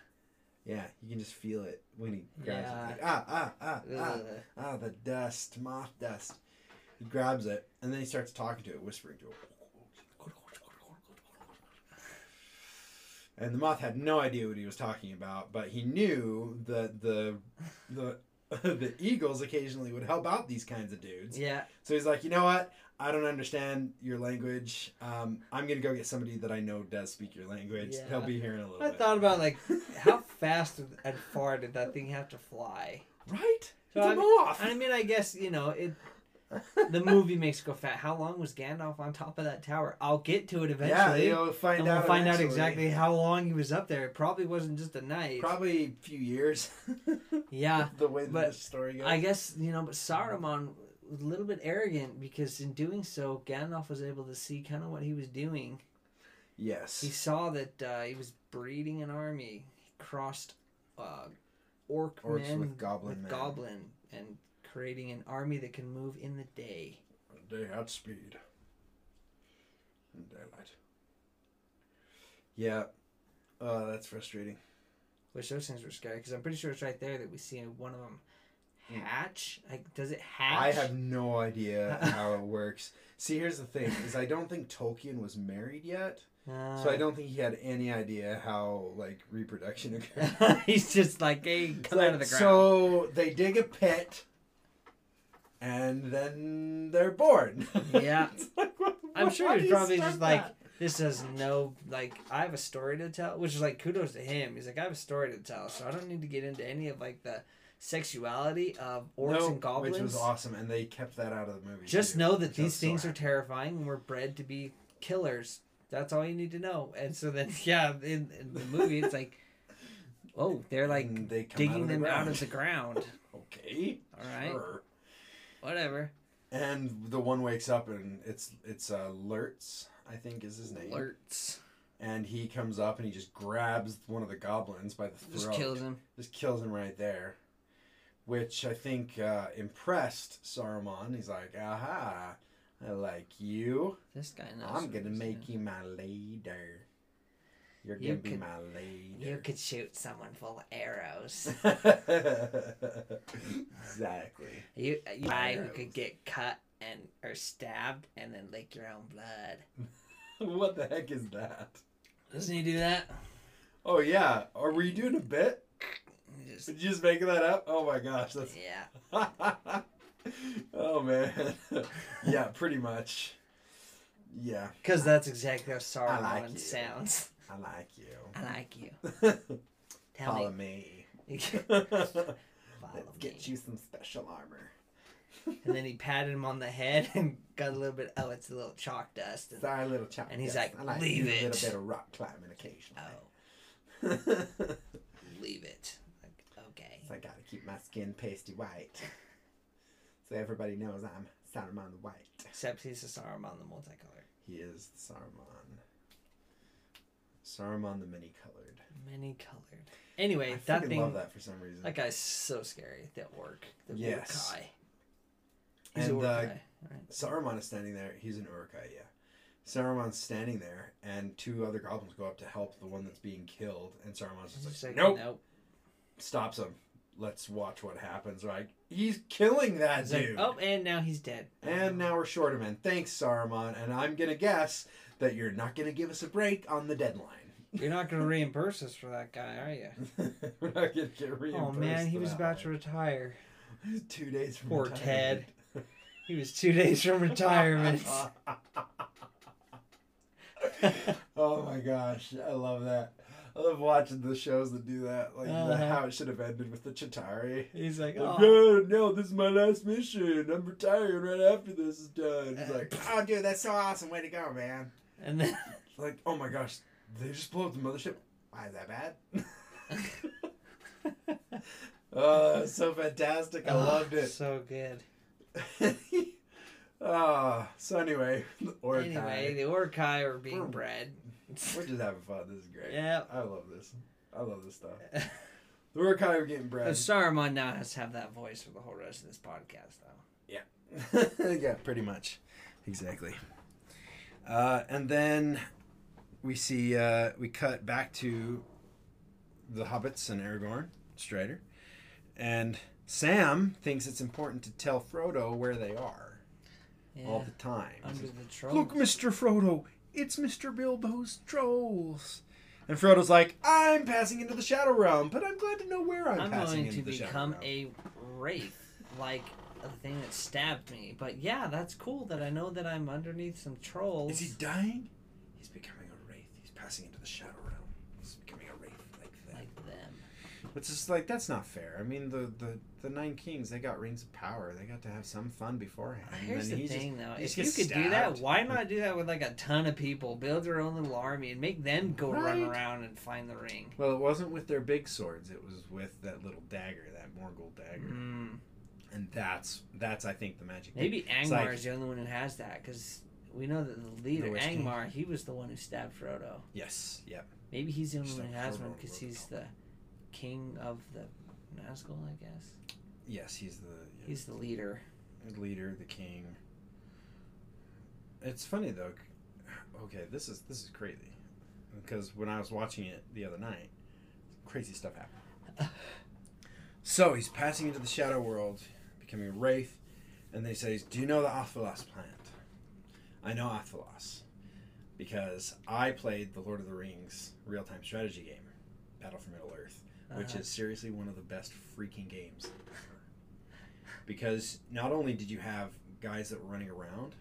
Yeah, you can just feel it when he grabs Yeah. it. Like, ah, ah, ah, ah, ah, the dust, moth dust. He grabs it, and then he starts talking to it, whispering to it. And the moth had no idea what he was talking about, but he knew that the the the eagles occasionally would help out these kinds of dudes. Yeah. So he's like, you know what? I don't understand your language. Um, I'm gonna go get somebody that I know does speak your language. Yeah. He'll be here in a little bit. I bit. thought about like how fast and far did that thing have to fly? right? So it's a I mean- moth. I mean, I guess you know it. The movie makes it go fat. How long was Gandalf on top of that tower? I'll get to it yeah, eventually. you'll find and we'll out. find out exactly how long he was up there. It probably wasn't just a night. Probably a few years. Yeah, the way the story goes. I guess you know, but Saruman was a little bit arrogant because in doing so, Gandalf was able to see kind of what he was doing. yes. He saw that uh, he was breeding an army. He crossed uh, orc Orcs men with goblin with men. goblin and creating an army that can move in the day. Day at speed. In daylight. Yeah. Oh, that's frustrating. Wish those things were scary because I'm pretty sure it's right there that we see one of them Mm. hatch. Like, does it hatch? I have no idea how it works. See, here's the thing: is I don't think Tolkien was married yet, Uh, so I don't think he had any idea how like reproduction occurs. He's just like, hey, It's come out of the ground. So they dig a pit, and then they're born. Yeah. Like, what- I'm sure he's probably just like, that? this has no like. I have a story to tell, which is like kudos to him. He's like, I have a story to tell, so I don't need to get into any of like the sexuality of orcs No, and goblins. which was awesome, and they kept that out of the movie. Just too, know that these so things are terrifying and we're bred to be killers. That's all you need to know. And so then, yeah, in, in the movie, it's like, oh, they're like they digging out them the out of the ground. okay, All right, sure. Whatever. And the one wakes up and it's it's uh, Lurtz, I think is his name. Alerts. And he comes up and he just grabs one of the goblins by the throat. Just kills him. Just kills him right there. Which I think uh, impressed Saruman. He's like, aha, I like you. This guy knows. I'm gonna make you my leader. You're You gonna be could- my You could shoot someone full of arrows. exactly. You, uh, you guy who could get cut and or stabbed and then lick your own blood. what the heck is that? Doesn't he do that? Oh yeah. Are were you doing a bit? Just- Did you just make that up? Oh my gosh, that's yeah. oh man. yeah, pretty much. Yeah, Because that's exactly how Saruman like you. sounds. I like you. I like you. Tell Follow me. me. Follow Let's me. get you some special armor. And then he patted him on the head and got a little bit. Oh, it's a little chalk dust. And, Sorry, little child. And he's Yes, like, like "Leave it. a little bit of rock climbing occasionally. oh, leave it. Like, okay. so I gotta keep my skin pasty white, so everybody knows I'm Saruman the White. Except he's a Saruman the multicolored. He is the Saruman. Saruman the many colored. Many colored. Anyway, I that thing. love that for some reason. That guy's so scary. That orc. The Yes. Uruk-hai. He's And, a uh, right? Saruman is standing there. He's an Uruk-hai, yeah. Saruman's standing there, and two other goblins go up to help the one that's being killed, and Saruman's just just like, like, nope, nope. stops him. Let's watch what happens. Like he's killing that He's like, dude. oh, and now he's dead. And now we're short of men. Thanks, Saruman. And I'm gonna guess that you're not gonna give us a break on the deadline. You're not going to reimburse us for that guy, are you? we're not gonna get reimbursed. Oh man, he was that about to one. retire. Two days from Poor retirement. He was two days from retirement. oh my gosh, I love that. I love watching the shows that do that, like Uh-huh. how it should have ended with the Chitauri. He's like, Like, oh, no, no, this is my last mission. I'm retiring right after this is done. He's like, oh, dude, that's so awesome. Way to go, man. and then Like, oh my gosh, they just blew up the mothership. Why is that bad? oh, so fantastic. I Oh, loved it. So good. Ah, so anyway, the Uruk-hai. Anyway, the Uruk-hai are being We're- bred. We're just having fun. This is great. Yeah. I love this. I love this stuff. The Uruk-hai are getting So bred. Saruman now has to have that voice for the whole rest of this podcast, though. Yeah. yeah, pretty much. Exactly. Uh, and then we see, uh, we cut back to the hobbits and Aragorn, Strider. And Sam thinks it's important to tell Frodo where they are Yeah. all the time. Under the troll. Look, Mr. Frodo, it's Mr. Bilbo's trolls. And Frodo's like, I'm passing into the Shadow Realm, but I'm glad to know where I'm, I'm passing going to into the become Shadow Realm. a wraith, like the thing that stabbed me. But yeah, that's cool that I know that I'm underneath some trolls. Is he dying? He's becoming a wraith. He's passing into the Shadow Realm. He's becoming a wraith like that. like them? It's just like that's not fair. I mean, the the the nine kings they got rings of power. They got to have some fun beforehand. and Here's then the he just- thing, though. If you gets could do that, why not do that with like a ton of people? Build your own little army and make them go run around and find the ring. well, it wasn't with their big swords. It was with that little dagger, that Morgul dagger, Mm. and that's that's I think the magic. thing. Maybe Angmar like- is the only one who has that because we know that the leader The Witch King. Angmar, he was the one who stabbed Frodo. Yes. Yep. Maybe he's the only one who has Frodo one because he's the king of the Nazgul, I guess. Yes, he's the yeah, He's the leader. the leader, the king. It's funny though. Okay, this is this is crazy because when I was watching it the other night, crazy stuff happened. So he's passing into the shadow world, becoming a wraith, and they say, "Do you know the Athelas plant?" I know Athelas because I played the Lord of the Rings real-time strategy game, Battle for Middle Earth, which Uh-huh. is seriously one of the best freaking games ever. Because not only did you have guys that were running around,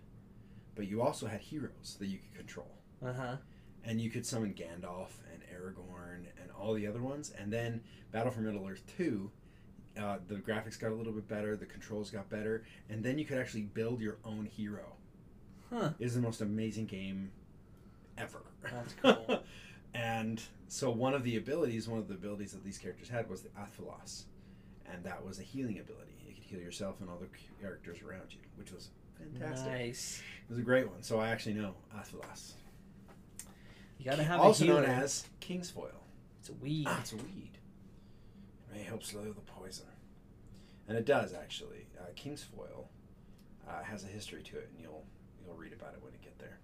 but you also had heroes that you could control Uh huh. and you could summon Gandalf and Aragorn and all the other ones. And then Battle for Middle Earth 2, uh, the graphics got a little bit better, the controls got better, and then you could actually build your own hero. Huh. It is the most amazing game ever. That's cool. and so one of the abilities, one of the abilities that these characters had was the Athelas. And that was a healing ability. You could heal yourself and other characters around you, which was fantastic. Nice. It was a great one. So I actually know Athelas. You gotta have also a known as Kingsfoil. It's a weed. Ah, it's a weed. It may help slow the poison. And it does, actually. Uh, Kingsfoil uh, has a history to it, and you'll you'll read about it when you get there.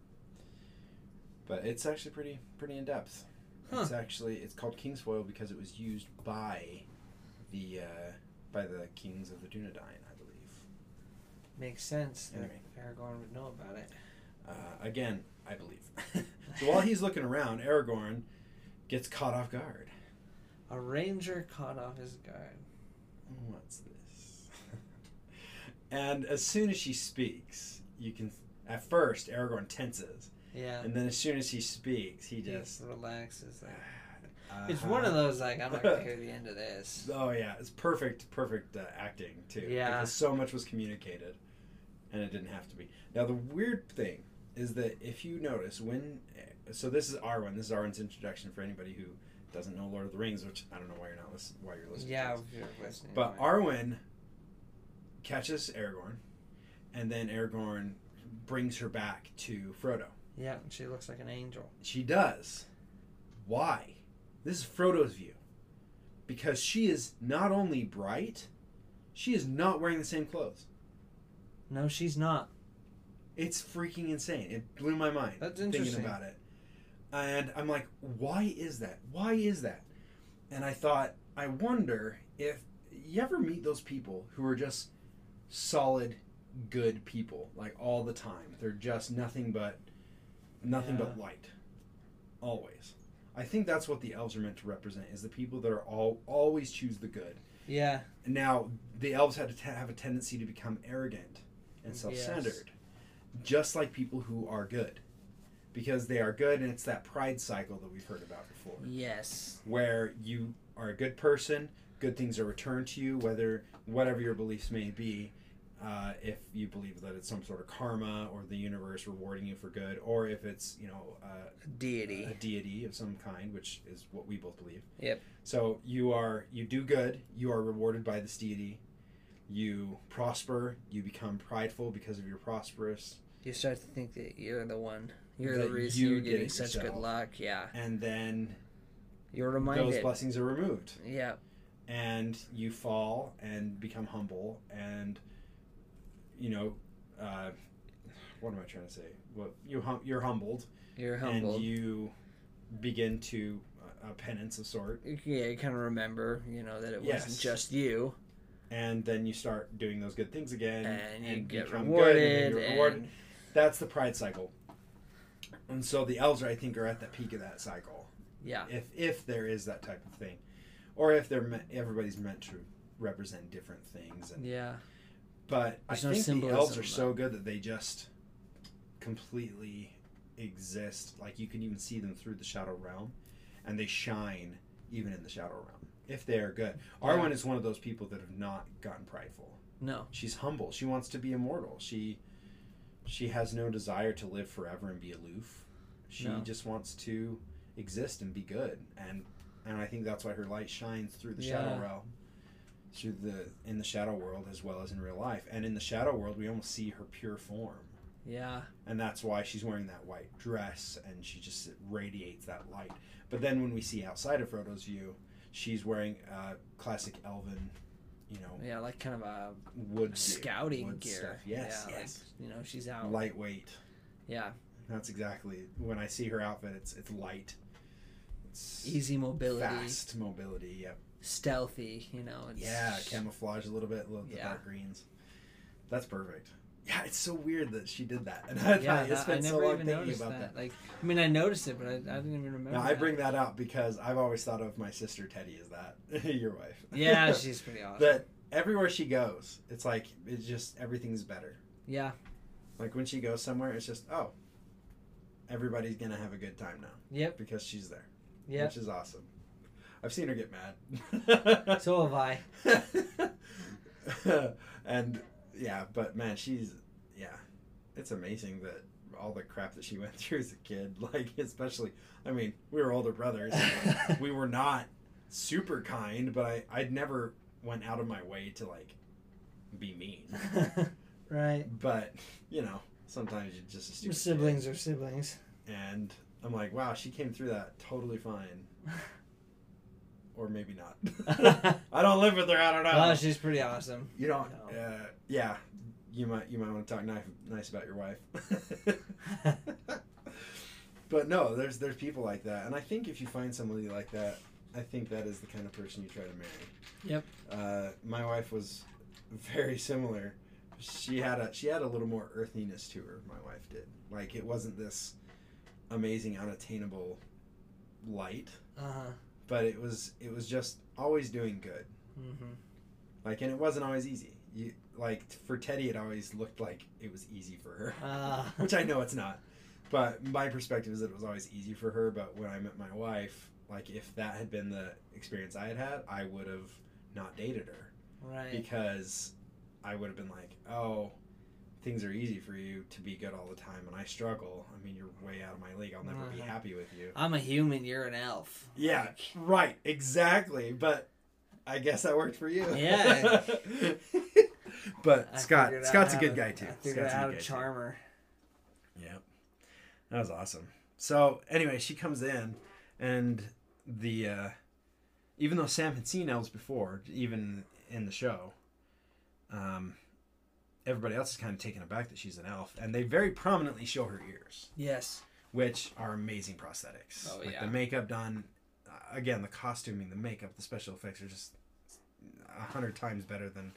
But it's actually pretty pretty in depth. It's actually it's called Kingsfoil because it was used by the uh, by the kings of the Dunedain, I believe. Makes sense that Anyway. Aragorn would know about it. Uh, again, I believe. so while he's looking around, Aragorn gets caught off guard. A ranger caught off his guard. What's this? and as soon as she speaks, you can. At first, Aragorn tenses, Yeah. and then as soon as he speaks, he He just. just relaxes. Like, uh It's one of those like I'm not gonna hear the end of this. Oh yeah, it's perfect, perfect uh, acting too. Yeah. because so much was communicated, and it didn't have to be. Now the weird thing is that if you notice when, so this is Arwen. This is Arwen's introduction for anybody who doesn't know Lord of the Rings, which I don't know why you're not listening. Why you're listening? Yeah, you're listening. But. Arwen catches Aragorn, and then Aragorn brings her back to Frodo. yeah, she looks like an angel. She does, why? This is Frodo's view. Because she is not only bright, she is not wearing the same clothes. No, she's not. It's freaking insane. It blew my mind That's interesting. thinking about it. And I'm like, why is that? Why is that? And I thought, I wonder if you ever meet those people who are just solid, good people, like all the time. They're just nothing but nothing but light. Always. I think that's what the elves are meant to represent is the people that are all always choose the good. Yeah. Now, the elves had to t- have a tendency to become arrogant and self-centered, just like people who are good, because they are good, and it's that pride cycle that we've heard about before, Yes. where you are a good person, good things are returned to you, whether whatever your beliefs may be. Uh, if you believe that it's some sort of karma or the universe rewarding you for good, or if it's you know uh, Deity. a deity of some kind, which is what we both believe. Yep. So you are you do good, you are rewarded by this deity. You prosper, you become prideful because of your prosperous, You start to think that you're the one. You're the reason you are getting such good luck. Yeah. and then You're reminded those blessings are removed, Yeah. and you fall and become humble, and you know, uh, what am I trying to say? Well, you hum- you're humbled, You're humbled. and you begin to uh, a penance of sort, yeah, you kind of remember, you know, that it Yes. wasn't just you, and then you start doing those good things again, and you get become good, rewarded. and you're rewarded. and- That's the pride cycle. And so the elves, I think, are at the peak of that cycle. yeah. If if there is that type of thing, or if they're me- everybody's meant to represent different things, and Yeah. But There's I no think the elves are so good that they just completely exist. Like you can even see them through the shadow realm, and they shine even in the shadow realm if they are good. Yeah. Arwen is one of those people that have not gotten prideful No. she's humble she wants to be immortal she she has no desire to live forever and be aloof she No. just wants to exist and be good and and i think that's why her light shines through the Yeah. shadow realm through the in the shadow world as well as in real life and in the shadow world we almost see her pure form Yeah. and that's why she's wearing that white dress and she just radiates that light but then when we see outside of frodo's view she's wearing uh, classic elven you know Yeah, like kind of a wood gear, scouting wood gear. stuff. Yes, Yeah, yes. Like, you know, she's out. Lightweight. Yeah. That's exactly when I see her outfit. It's it's light. It's Easy mobility. fast mobility. Yep. Stealthy, you know. It's, Yeah, camouflage a little bit, a little the dark greens. That's perfect. Yeah, it's so weird that she did that, and I, Yeah, it's that- I been so never long even thinking noticed about that. that. Like, I mean, I noticed it, but I, I didn't even remember. Now I bring that up because I've always thought of my sister Teddy as that, your wife. Yeah, she's pretty awesome. that everywhere she goes, it's like it's just everything's better. yeah. Like when she goes somewhere, it's just oh, everybody's gonna have a good time now Yep. because she's there, Yep. which is awesome. I've seen her get mad. So have I. and yeah, but man, she's yeah, it's amazing that all the crap that she went through as a kid, like especially, I mean, we were older brothers. we were not super kind, but I I'd never went out of my way to like be mean. right. But you know, sometimes you just a stupid Siblings are siblings. and I'm like, wow, she came through that totally fine, or maybe not. I don't live with her. I don't know. Oh, she's pretty awesome. You don't. No. Uh, yeah, you might you might want to talk nice nice about your wife. but no, there's there's people like that, and I think if you find somebody like that, I think that is the kind of person you try to marry. Yep. Uh, my wife was very similar. She had a she had a little more earthiness to her. My wife did. Like it wasn't this amazing, unattainable light, Uh huh. But it was it was just always doing good. Mm-hmm. Like, and it wasn't always easy. You like for Teddy, it always looked like it was easy for her, Uh, which I know it's not. But my perspective is that it was always easy for her. But when I met my wife, like if that had been the experience I had had, I would have not dated her right. because I would have been like, oh. Things are easy for you to be good all the time, and I struggle. I mean, you're way out of my league. I'll never be Uh-huh. happy with you. I'm a human. You're an elf. Yeah, Like, right, exactly. But I guess that worked for you. Yeah. but I Scott, Scott's a good guy too. I figured out Scott's a to guy, too. Yep. That was awesome. So anyway, she comes in and the uh, even though Sam had seen elves before, even in the show, um, everybody else is kind of taken aback that she's an elf, and they very prominently show her ears, Yes. which are amazing prosthetics. Oh, like yeah. the makeup done, uh, again, the costuming, the makeup, the special effects are just a hundred times better than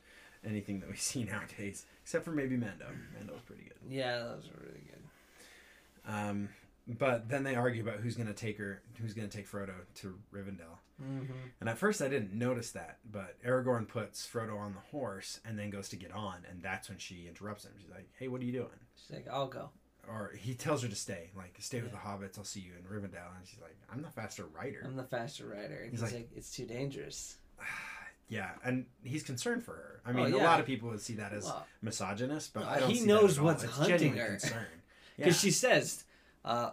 anything that we see nowadays, except for maybe Mando. Mando's pretty good. Yeah, those are really good. Um, but then they argue about who's going to take her, who's going to take Frodo to Rivendell. Mm-hmm. And at first I didn't notice that, but Aragorn puts Frodo on the horse and then goes to get on, and that's when she interrupts him. She's like, "Hey, what are you doing?" She's like, I'll go. Or he tells her to stay, like, "Stay with Yeah. the hobbits. I'll see you in Rivendell." And she's like, "I'm the faster rider." I'm the faster rider. And He's he's, like- like, it's too dangerous. yeah, and he's concerned for her. I mean, Oh, a lot of people would see that as Well, misogynist, but I don't. he see knows that at all. what's It's hunting her. Concern. because Yeah. she says, uh,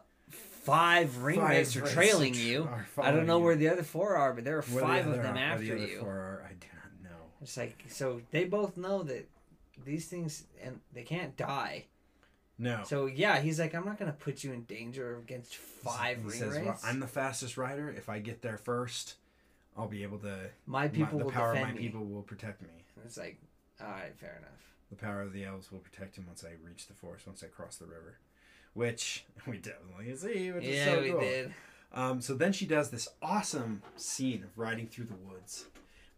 five ring Five are trailing are- you. I don't know you. where the other four are, but there are Where the five of other them are- where after the other you. four are, I do not know. It's like so they both know that these things and they can't die. No. So yeah, he's like, I'm not gonna put you in danger against five he ring says, well. I'm the fastest rider. If I get there first, I'll be able to. my people my, the will power of my me. people will protect me. It's like, all right, fair enough. The power of the elves will protect him once I reach the forest, once I cross the river. Which we definitely see, which is yeah, so we cool. did. Um, so then she does this awesome scene of riding through the woods.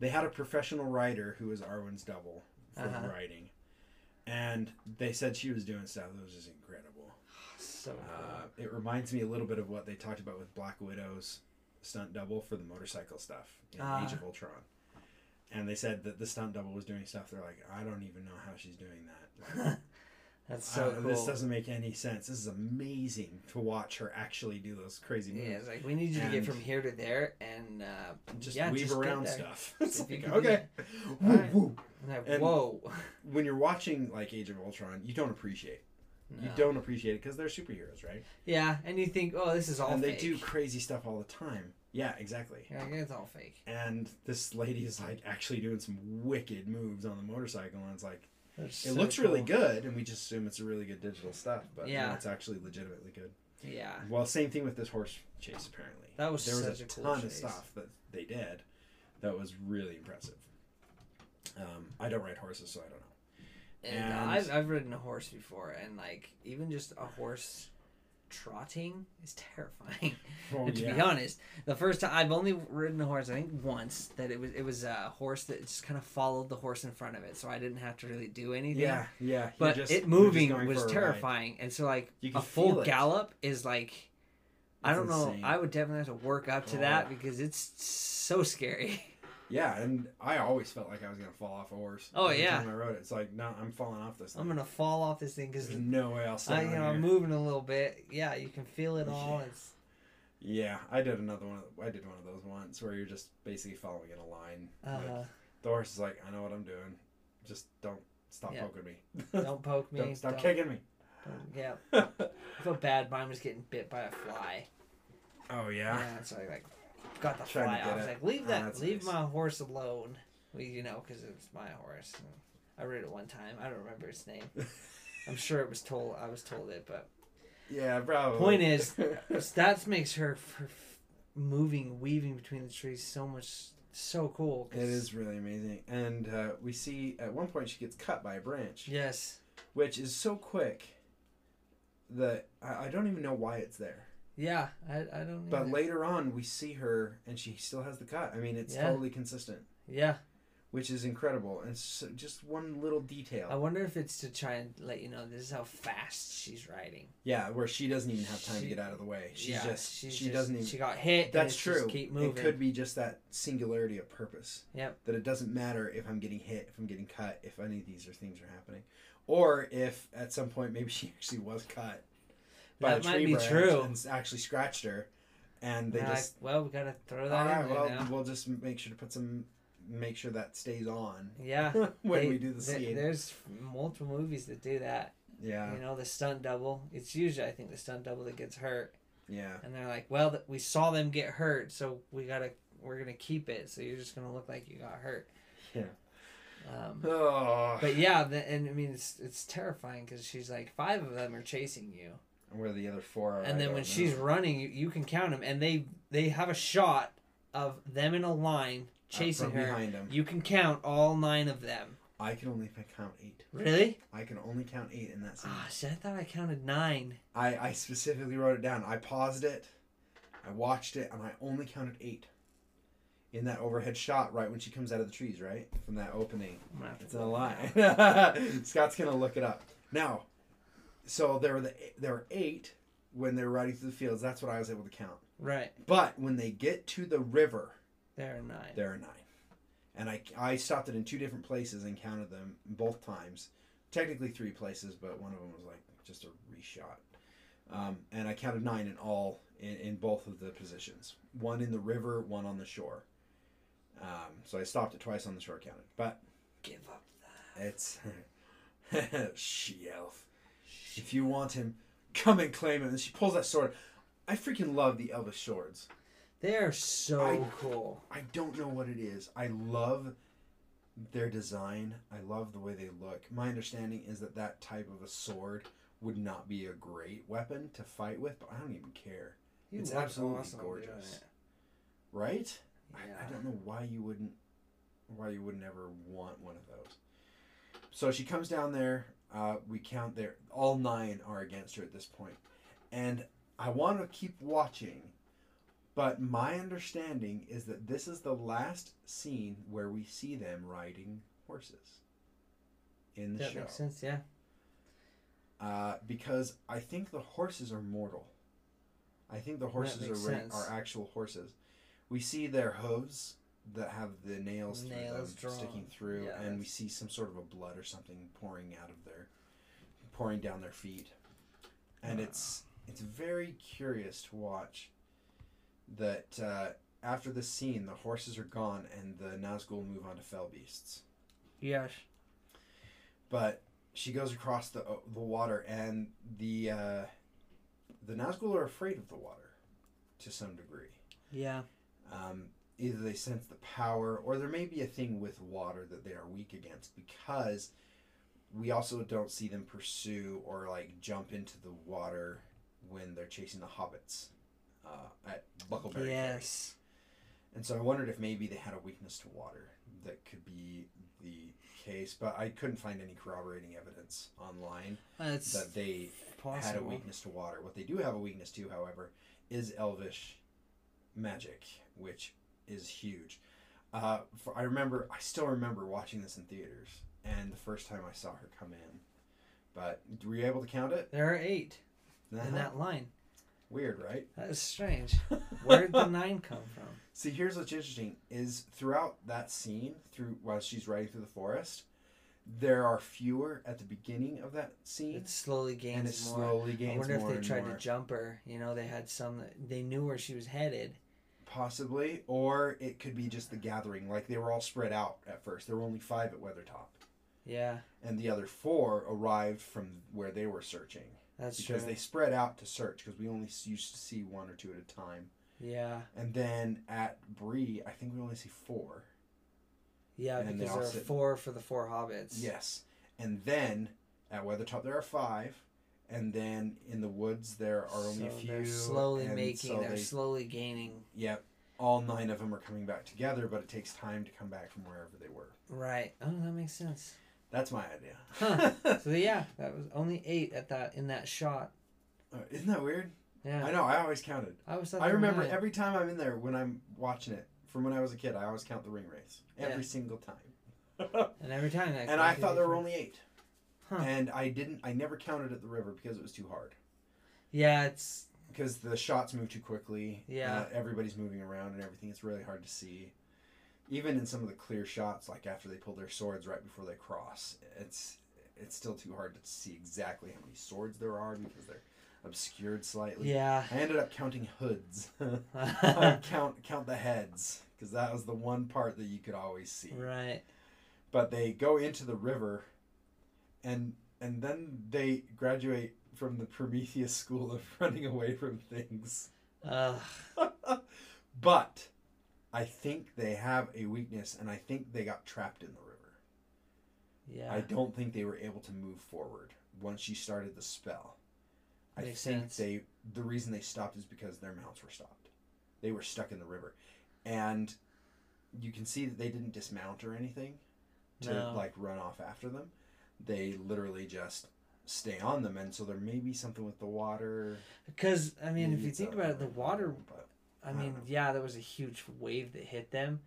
They had a professional rider who was Arwen's double for Uh-huh. riding. And they said she was doing stuff that was just incredible. So cool. Uh, it reminds me a little bit of what they talked about with Black Widow's stunt double for the motorcycle stuff in Ah. Age of Ultron. And they said that the stunt double was doing stuff. They're like, I don't even know how she's doing that. That's so Uh, cool. This doesn't make any sense. This is amazing to watch her actually do those crazy moves. yeah, it's like we need you to get from here to there and uh, Just yeah, weave just around stuff. Like, okay. Woo, woo. And like, And- whoa. When you're watching like Age of Ultron, you don't appreciate. You don't appreciate it because they're superheroes, right? Yeah, and you think, oh, this is all and they do crazy stuff all the time. Yeah, exactly. You're it's all fake. And this lady is like actually doing some wicked moves on the motorcycle, and it's like That's it so looks really good, and we just assume it's a really good digital stuff, but yeah, it's actually legitimately good. Yeah. Well, same thing with this horse chase. Apparently, That was there was a, a cool ton of stuff that they did that was really impressive. Um, I don't ride horses, so I don't know. And, And- I've, I've ridden a horse before, and like even just a horse trotting is terrifying. Oh, to be honest, the first time I've only ridden a horse, I think once. That it was it was a horse that just kind of followed the horse in front of it, so I didn't have to really do anything. yeah, yeah. but just- it moving was a ride. terrifying, and so like a full gallop is like. I don't know. I would definitely have to work up to Oh. that because it's so scary. Yeah, and I always felt like I was gonna fall off a horse. Oh, every yeah. time I rode it. It's like no, I'm falling off this. Thing. I'm gonna fall off this thing because There's no way I'll stay I, you know, here. I'm moving a little bit. Yeah, you can feel it all. Yeah. It's Yeah, I did another one. Of, I did one of those once where you're just basically following in a line. uh, Like, the horse is like, I know what I'm doing. Just don't stop Yeah. poking me. don't poke me. don't stop don't- kicking me. yeah, I felt bad. Mine was getting bit by a fly. oh yeah. Yeah, so I like got the fly. I was like, leave Oh, that, leave nice. my horse alone. Well, you know, because it's my horse. I read it one time. I don't remember its name. I'm sure it was told. I was told it, but Yeah, probably. Point is- that makes her, moving, weaving between the trees so much so cool. 'cause- it is really amazing, and uh, we see at one point she gets cut by a branch, Yes. which is so quick that I, I don't even know why it's there. Yeah. I, I don't. Know. But either. later on, we see her, and she still has the cut. I mean, it's Yeah. totally consistent, Yeah. which is incredible. And so just one little detail. I wonder if it's to try and let you know this is how fast she's riding. Yeah, where she doesn't even have time She- to get out of the way. She's yeah, just she's she just- doesn't even. She got hit. that's just true. Keep moving. It could be just that singularity of purpose. Yep. That it doesn't matter if I'm getting hit, if I'm getting cut, if any of these are things are happening, or if at some point maybe she actually was cut by That a might tree be branch true. and actually scratched her, and they They're like, just well, we gotta throw that All right, in there well now. we'll just make sure to put some, make sure that stays on Yeah. when They- we do the there- scene. There's multiple movies that do that. Yeah, You know, the stunt double. It's usually I think the stunt double that gets hurt, yeah. and they're like, well, th- we saw them get hurt, so we gotta we're gonna keep it. So you're just gonna look like you got hurt. Yeah. Um, Oh, but yeah, the, and I mean it's it's terrifying because she's like five of them are chasing you. Where the other four are. and I then when know. she's running, you, you can count them, and they they have a shot of them in a line Uh, chasing her. behind him, You can count all nine of them. I can only count eight. Really? I can only count eight in that scene. Ah, shit, I thought I counted nine. I, I specifically wrote it down. I paused it, I watched it, and I only counted eight. In that overhead shot, right when she comes out of the trees, right from that opening, I'm gonna have to it's a look lie. Scott's gonna look it up now. So there were the there were eight when they were riding through the fields. That's what I was able to count. Right, But when they get to the river, there are nine. there are nine, and I I stopped it in two different places and counted them both times. Technically three places, but one of them was like just a reshot. Um, and I counted nine in all in, in both of the positions. One in the river, one on the shore. Um, so I stopped it twice on the shore counted, but Give up that. it's she elf. If you want him, come and claim him. And she pulls that sword. I freaking love the Elvis swords. They are so I- cool. I don't know what it is. I love their design. I love the way they look. My understanding is that that type of a sword would not be a great weapon to fight with, but I don't even care. He It's absolutely awesome gorgeous. Right? I, Yeah. I don't know why you wouldn't why you would never want one of those. So she comes down there. Uh, we count there. All nine are against her at this point, and I want to keep watching. But my understanding is that this is the last scene where we see them riding horses in the That show. makes sense. Yeah. Uh, because I think the horses are mortal. I think the horses are are actual horses. We see their hooves that have the nails, Nails through them sticking through, Yeah, and we see some sort of a blood or something pouring out of their, pouring down their feet, and Ah. it's it's very curious to watch. That uh, after this scene, the horses are gone, and the Nazgul move on to fell beasts Yes. but she goes across the uh, the water, and the uh, the Nazgul are afraid of the water, to some degree. Yeah. Um, either they sense the power, or there may be a thing with water that they are weak against, because we also don't see them pursue or like jump into the water when they're chasing the hobbits uh, at Bucklebury. Ferry. Yes. And so I wondered if maybe they had a weakness to water. That could be the case, but I couldn't find any corroborating evidence online That's that they possible. had a weakness to water. What they do have a weakness to, however, is elvish magic, which is huge. Uh, for, I remember, I still remember watching this in theaters, and the first time I saw her come in. But were you able to count it? There are eight Uh-huh. in that line. Weird, right? That is strange. Where did the nine come from? See, here's what's interesting: is throughout that scene, through while she's riding through the forest, there are fewer at the beginning of that scene, It slowly gains and it more. slowly gains I wonder if they tried more. to jump her. You know, they had some that they knew where she was headed. Possibly, or it could be just the gathering. Like they were all spread out at first. There were only five at Weathertop, Yeah, and the other four arrived from where they were searching that's because true. they spread out to search because we only used to see one or two at a time. Yeah, And then at Bree, I think we only see four. yeah, And because there are sit- four for the four hobbits. Yes. And then at Weathertop there are five. And then in the woods there are only a few. They're slowly making. so they're they- slowly gaining. Yep. All nine of them are coming back together, but it takes time to come back from wherever they were. Right. Oh, that makes sense. That's my idea. Huh. So yeah, that was only eight at that in that shot. Uh, Isn't that weird? Yeah. I know. I always counted. I was. I remember every time I'm in there when I'm watching it from when I was a kid. I always count the Ringwraiths every Yeah. single time. And every time. That and I thought there were only eight. Huh. And I didn't. I never counted at the river because it was too hard. Yeah, it's because the shots move too quickly. Yeah. uh, everybody's moving around and everything. It's really hard to see. Even in some of the clear shots, like after they pull their swords right before they cross, it's it's still too hard to see exactly how many swords there are because they're obscured slightly. yeah. I ended up counting hoods. Count count the heads because that was the one part that you could always see. right. But they go into the river, and and then they graduate from the Prometheus school of running away from things. Ugh. but I think they have a weakness, and I think they got trapped in the river. yeah. I don't think they were able to move forward once she started the spell. I think sense. they the reason they stopped is because their mounts were stopped. They were stuck in the river, and you can see that they didn't dismount or anything to No. like run off after them. They literally just stay on them, and so there may be something with the water. Because I mean, if you think about it, the water. but I I mean, yeah, there was a huge wave that hit them,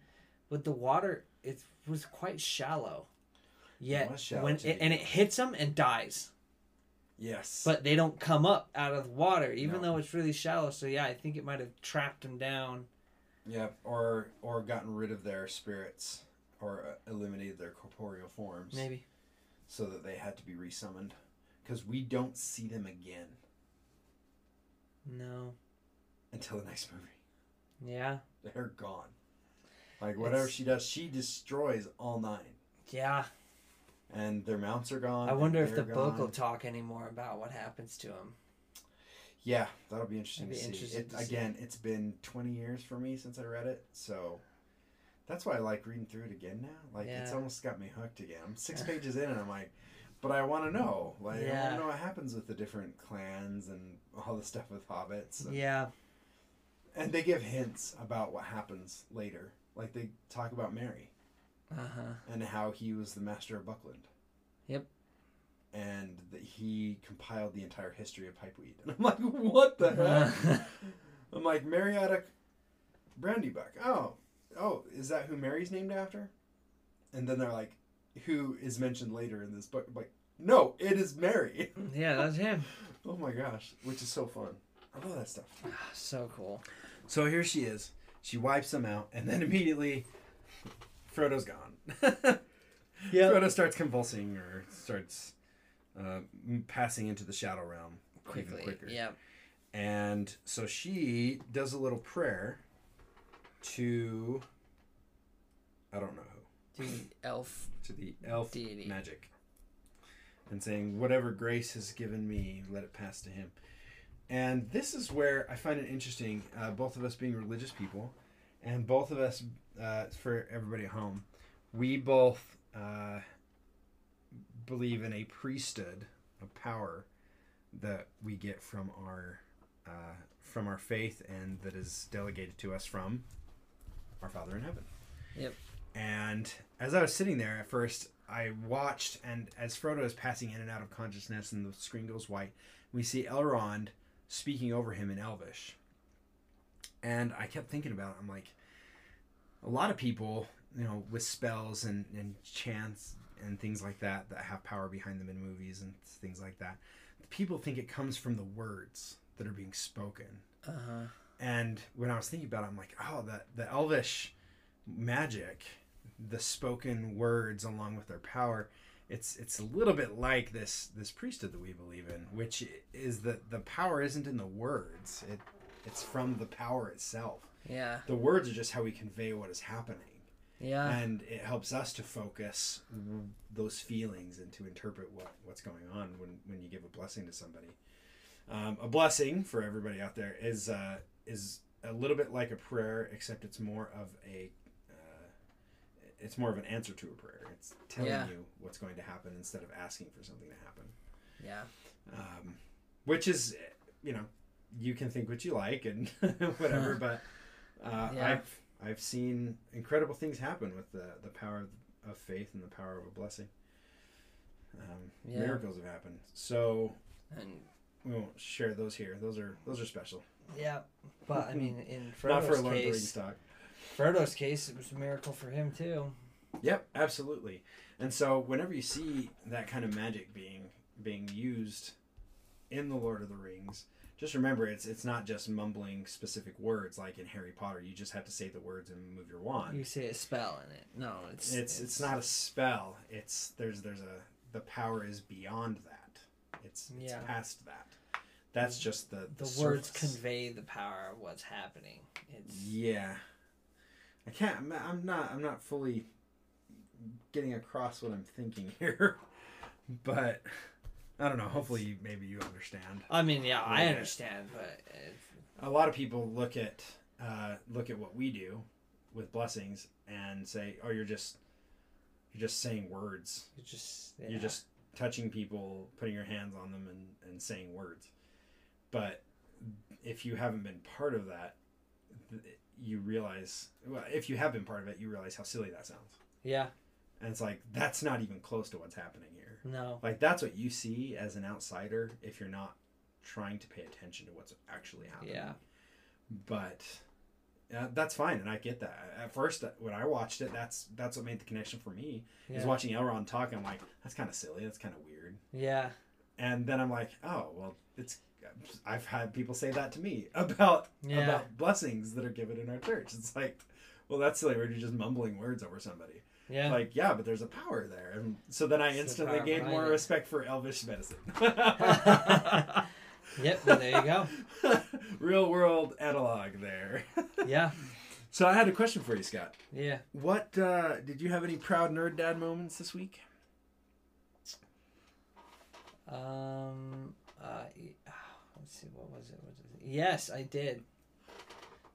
but the water it was quite shallow. Yet was shallow when it, and it hits them and dies, yes, but they don't come up out of the water, even No. though it's really shallow. So yeah, I think it might have trapped them down. yeah, or or gotten rid of their spirits, or uh, eliminated their corporeal forms, Maybe. so that they had to be resummoned, because we don't see them again No. until the next movie. Yeah. They're gone. Like whatever It's- she does, she destroys all nine, Yeah. and their mounts are gone. I wonder if the they're book will talk anymore about what happens to them. Yeah, that'll be interesting That'd to be see. interesting It, to see. again, it's been twenty years for me since I read it, so that's why I like reading through it again now. Like it's almost got me hooked again. I'm six pages in, and I'm like, but I want to know. Like I want Yeah. to know what happens with the different clans and all the stuff with hobbits. And, Yeah. and they give hints about what happens later. Like they talk about Merry. Uh huh. and how he was the master of Buckland. Yep. And that he compiled the entire history of pipeweed. And I'm like, what the heck? I'm like, Mariotic Brandy Buck. Oh, oh, is that who Merry's named after? And then they're like, who is mentioned later in this book? I'm like, no, it is Merry. yeah, that's him. oh my gosh, which is so fun. I love that stuff. So cool. So here she is. She wipes them out, and then immediately, Frodo's gone. Yeah. Frodo starts convulsing or starts uh, passing into the shadow realm Quickly. quicker. Yeah. And so she does a little prayer to I don't know who The elf. to the elf Deity. magic, and saying whatever grace has given me, let it pass to him. And this is where I find it interesting. Uh, both of us being religious people, and both of us, uh, for everybody at home, we both uh, believe in a priesthood of power that we get from our uh, from our faith, and that is delegated to us from our Father in heaven. Yep. And as I was sitting there at first, I watched, and as Frodo is passing in and out of consciousness, and the screen goes white, we see Elrond speaking over him in Elvish. And I kept thinking about it. I'm like, a lot of people, you know, with spells and, and chants and things like that, that have power behind them in movies and things like that, people think it comes from the words that are being spoken. Uh huh. And when I was thinking about it, I'm like, oh, that the Elvish magic, the spoken words along with their power, it's it's a little bit like this this priesthood that we believe in, which is that the power isn't in the words. It it's from the power itself. Yeah. The words are just how we convey what is happening, Yeah. and it helps us to focus those feelings and to interpret what what's going on when when you give a blessing to somebody. Um, a blessing for everybody out there is uh, is a little bit like a prayer, except it's more of a it's more of an answer to a prayer. It's telling Yeah. you what's going to happen instead of asking for something to happen. yeah. Um, which is, you know, you can think what you like and whatever, but uh, Yeah. I've I've seen incredible things happen with the the power of, faith and the power of a blessing. Um, Yeah. Miracles have happened, so And we won't share those here. Those are those are special. yeah. But I mean, in Not for a Frodo's Lord of the Rings case, talk. Frodo's case, it was a miracle for him too. Yep, absolutely. And so whenever you see that kind of magic being being used in the Lord of the Rings, just remember it's it's not just mumbling specific words like in Harry Potter. You just have to say the words and move your wand. You say a spell in it. No, it's it's it's not a spell. It's there's there's a the power is beyond that. It's it's Yeah. past that. That's mm. just the the the, words surface. convey the power of what's happening. It's Yeah. I can't. I'm- I'm not. I'm not fully getting across what I'm thinking here, but I don't know. Hopefully, you, maybe you understand. I mean, yeah, I Yeah. understand, but it's, A lot of people look at uh, look at what we do with blessings and say, "Oh, you're just you're just saying words. it's just You're just touching people, putting your hands on them, and and saying words." but if you haven't been part of that, th- you realize. Well, if you have been part of it, you realize how silly that sounds. Yeah. And it's like that's not even close to what's happening here. No. Like that's what you see as an outsider if you're not trying to pay attention to what's actually happening. Yeah. But uh, that's fine, and I get that. At first, uh, when I watched it, that's that's what made the connection for me. Is watching Elrond talk. I'm like, that's kind of silly. That's kind of weird. Yeah. And then I'm like, oh well, it's. I've had people say that to me about Yeah. about blessings that are given in our church. It's like, well, that's silly. We're just mumbling words over somebody. Yeah. Like, yeah, but there's a power there. And so then I It's instantly power gained more it. respect for Elvish medicine. yep. Well, there you go. Real world analog there. Yeah. so I had a question for you, Scott. Yeah. What uh, did you have any proud nerd dad moments this week? Um. Uh. Let's see. What was it? What was it? Yes, I did.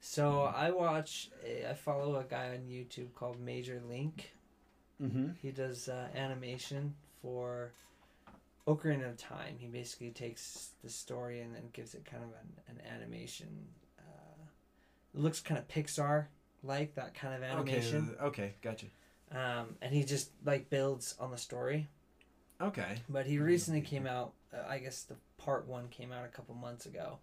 So I watch. I follow a guy on YouTube called Major Link. Mm-hmm. He does uh, animation for Ocarina of Time. He basically takes the story and then gives it kind of an, an animation. Uh, it looks kind of Pixar like that kind of animation. Okay. Okay. Gotcha. Um, and he just like builds on the story. Okay. But he recently came out. Uh, I guess the part one came out a couple months ago,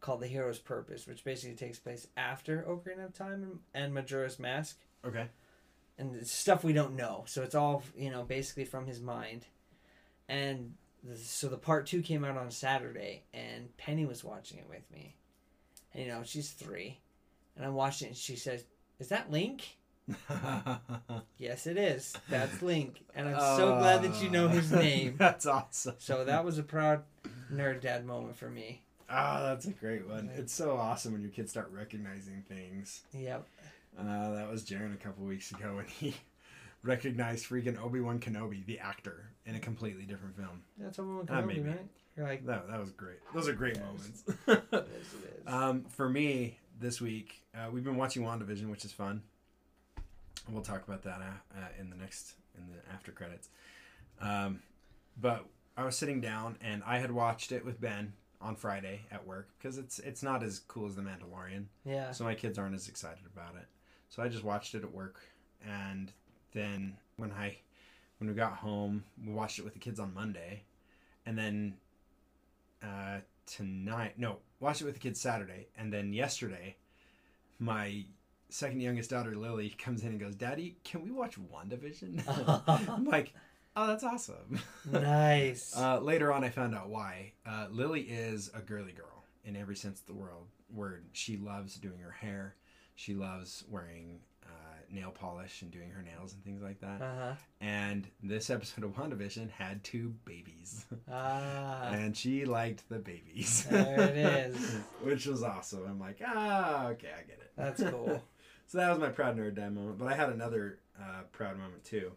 called "The Hero's Purpose," which basically takes place after Ocarina of Time and, Majora's Mask, Okay. and it's stuff we don't know. So it's all you know, basically from his mind. And the, so the part two came out on Saturday, and Penny was watching it with me, and you know she's three, and I'm watching it, and she says, "Is that Link?" Yes, it is. That's Link, and I'm so glad that you know his Uh, name. That's awesome. So that was a proud nerd dad moment for me. Ah, that's a great one. It's so awesome when your kids start recognizing things. Yep. Uh, that was Jaron a couple weeks ago when he recognized freaking Obi Wan Kenobi, the actor, in a completely different film. That's we That made Kenobi, right? You're like, That, that was great. Those are great Yes. moments. is, it is. um, for me, this week, uh, we've been watching WandaVision, which is fun. We'll talk about that uh, uh, in the next, in the after credits. Um, but I was sitting down and I had watched it with Ben on Friday at work because it's it's not as cool as The Mandalorian. yeah. So my kids aren't as excited about it. So I just watched it at work, and then when I when we got home, we watched it with the kids on Monday, and then uh, tonight, no, watched it with the kids Saturday, and then yesterday, my second youngest daughter Lily comes in and goes, "Daddy, can we watch WandaVision?" I'm like, "Oh, that's awesome." nice. Uh, later on, I found out why. Uh, Lily is a girly girl in every sense of the world word. She loves doing her hair. She loves wearing uh, nail polish and doing her nails and things like that. Uh huh. And this episode of WandaVision had two babies, Ah. and she liked the babies. There it is. Which was awesome. I'm like, ah, okay, I get it. That's cool. So that was my proud nerd dad moment. But I had another uh, proud moment too.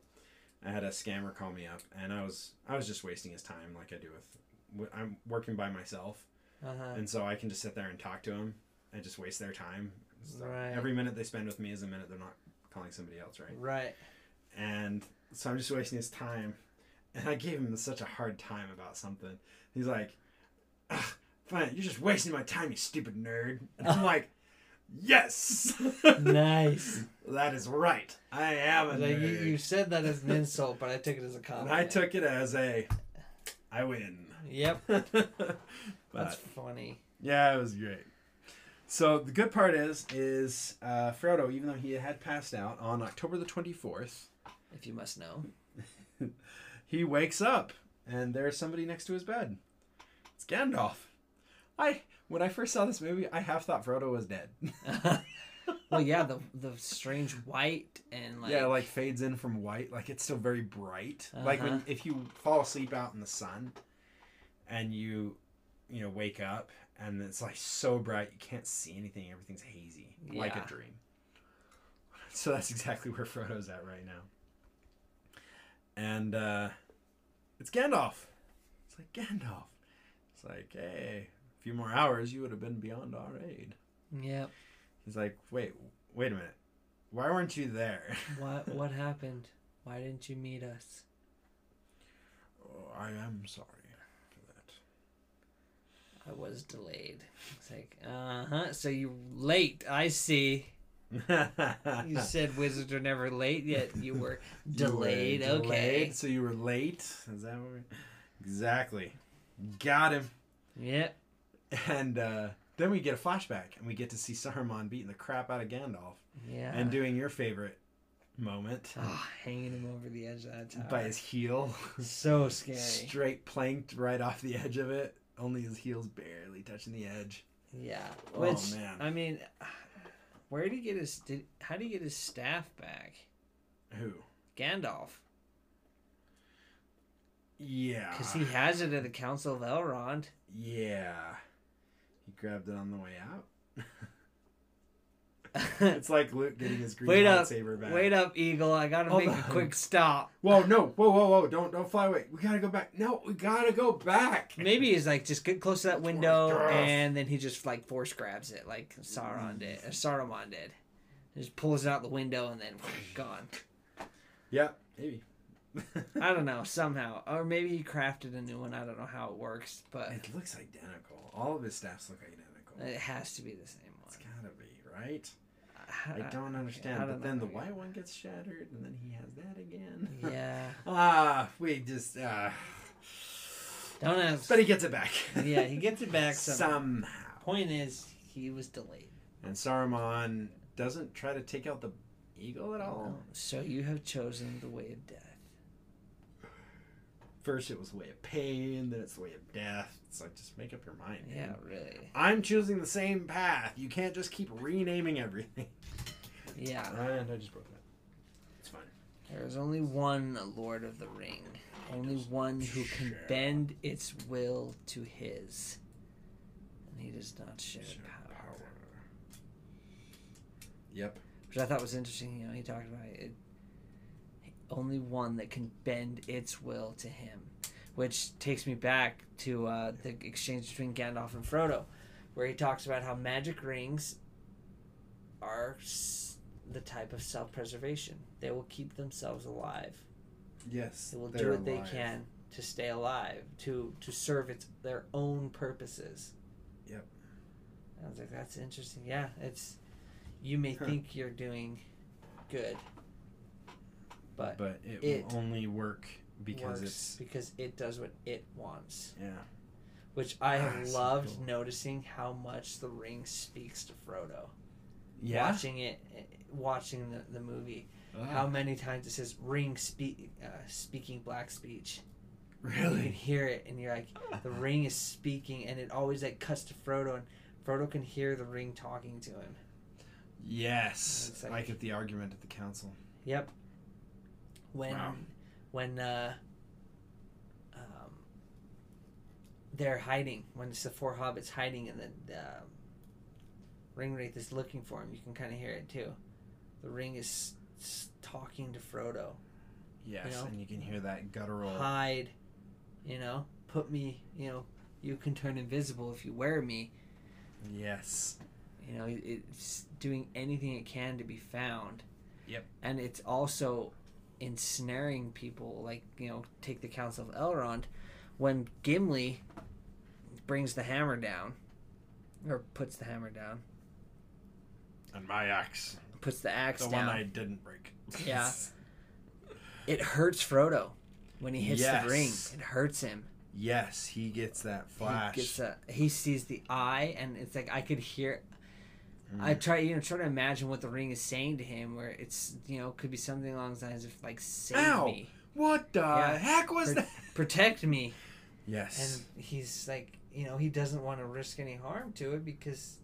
I had a scammer call me up, and I was I was just wasting his time, like I do with. I'm working by myself, Uh huh. and so I can just sit there and talk to him and just waste their time. So Right. Every minute they spend with me is a minute they're not calling somebody else, right? Right. And so I'm just wasting his time, and I gave him such a hard time about something. He's like, "Ugh, "Fine, you're just wasting my time, you stupid nerd." And I'm like, "Yes, Nice. that is right. I am a Like you, nerd." you said that as an insult, but I took it as a and compliment. I took it as a, I win. Yep. but That's funny. yeah, it was great. So the good part is, is uh, Frodo, even though he had passed out on October the twenty fourth, If you must know. he wakes up and there's somebody next to his bed. It's Gandalf. I when I first saw this movie, I half thought Frodo was dead. well, yeah, the the strange white and like yeah, like fades in from white, like it's still very bright. Like Uh-huh. when if you fall asleep out in the sun, and you, you know, wake up and it's like so bright you can't see anything. Everything's hazy, like a dream. So that's exactly where Frodo's at right now. And uh, it's Gandalf. It's like Gandalf. It's like, hey, few more hours, you would have been beyond our aid. Yep. He's like, wait, wait a minute. Why weren't you there? What what happened? Why didn't you meet us? Oh, I am sorry for that. I was delayed. It's like, uh huh. So you late? I see. You said wizards are never late, yet you were You were delayed. Okay. delayed, so you were late. Is that what? We... Exactly. Got him. Yeah. And uh, then we get a flashback, and we get to see Saruman beating the crap out of Gandalf, Yeah. and doing your favorite moment Ah, hanging him over the edge of that tower. by his heel, so scary. straight planked right off the edge of it. Only his heels barely touching the edge. Yeah. Oh, Which man. I mean, where did he get his? Did how did he get his staff back? Who? Gandalf, Yeah. because he has it at the Council of Elrond. Yeah. Grabbed it on the way out. It's like Luke getting his green Wait up, lightsaber back. Wait up, Eagle! I gotta Hold make a quick stop. Whoa, no, whoa, whoa, whoa! Don't, don't fly away. We gotta go back. No, we gotta go back. Maybe he's like just get close to that window, and then he just like force grabs it, like Sauron did, or Saruman did. Mm. Just pulls it out the window and then gone. Yeah, maybe. I don't know somehow, or maybe he crafted a new one. I don't know how it works, but It looks identical. All of his staffs look identical. it has to be the same one. It's gotta be right. I, I don't understand. I but don't then the white one gets shattered, and then he has that again. Yeah, ah, we just. Uh, don't ask. but he gets it back. yeah, he gets it back somehow. somehow. Point is, he was delayed. And Saruman doesn't try to take out the eagle at all. So you have chosen the way of death. First, it was the way of pain, then it's the way of death. It's like just make up your mind. man. Yeah, really. I'm choosing the same path. You can't just keep renaming everything. Yeah. And I just broke that. It's fine. There is only one Lord of the Ring. Only one who can share. bend its will to his. And he does not share Share power. Yep. Which I thought was interesting. You know, he talked about it. Only one that can bend its will to him. Which takes me back to uh, the exchange between Gandalf and Frodo, where he talks about how magic rings are s- the type of self preservation. They will keep themselves alive. Yes. They will do what they can to stay alive, to to serve its their own purposes. Yep. I was like, that's interesting. Yeah, it's you may Huh. think you're doing good, but, But it, it will only work because works it's. because it does what it wants. Yeah. Which I Ah, have so loved cool. noticing how much the ring speaks to Frodo. Yeah. Watching it, eh, watching the, the movie, how many times it says ring speak, uh, speaking black speech. You can Really? hear it, and you're like, the ring is speaking, and it always like cuts to Frodo, and Frodo can hear the ring talking to him. Yes. Like, like- at the argument at the council. Yep. When Wow. when uh, um, they're hiding, when it's the four hobbits hiding, and the um, Ringwraith is looking for him, you can kind of hear it too. The ring is s- talking to Frodo. Yes. know? And you can hear that guttural. Hide, you know, put me, you know, you can turn invisible if you wear me. Yes. You know, it's doing anything it can to be found. Yep. And it's also ensnaring people, like, you know, take the Council of Elrond. When Gimli brings the hammer down, or puts the hammer down, And my axe. puts the axe The down, one I didn't break. Yeah. it hurts Frodo when he hits Yes. the ring. It hurts him. yes, he gets that flash. He gets a, he sees the eye, and it's like I could hear. Mm. I try, you know, try to imagine what the ring is saying to him, where it's, you know, could be something along the lines of like, "Save Ow! me, what the Yeah. heck was Pro- that? protect me," Yes. and he's like, you know, he doesn't want to risk any harm to it because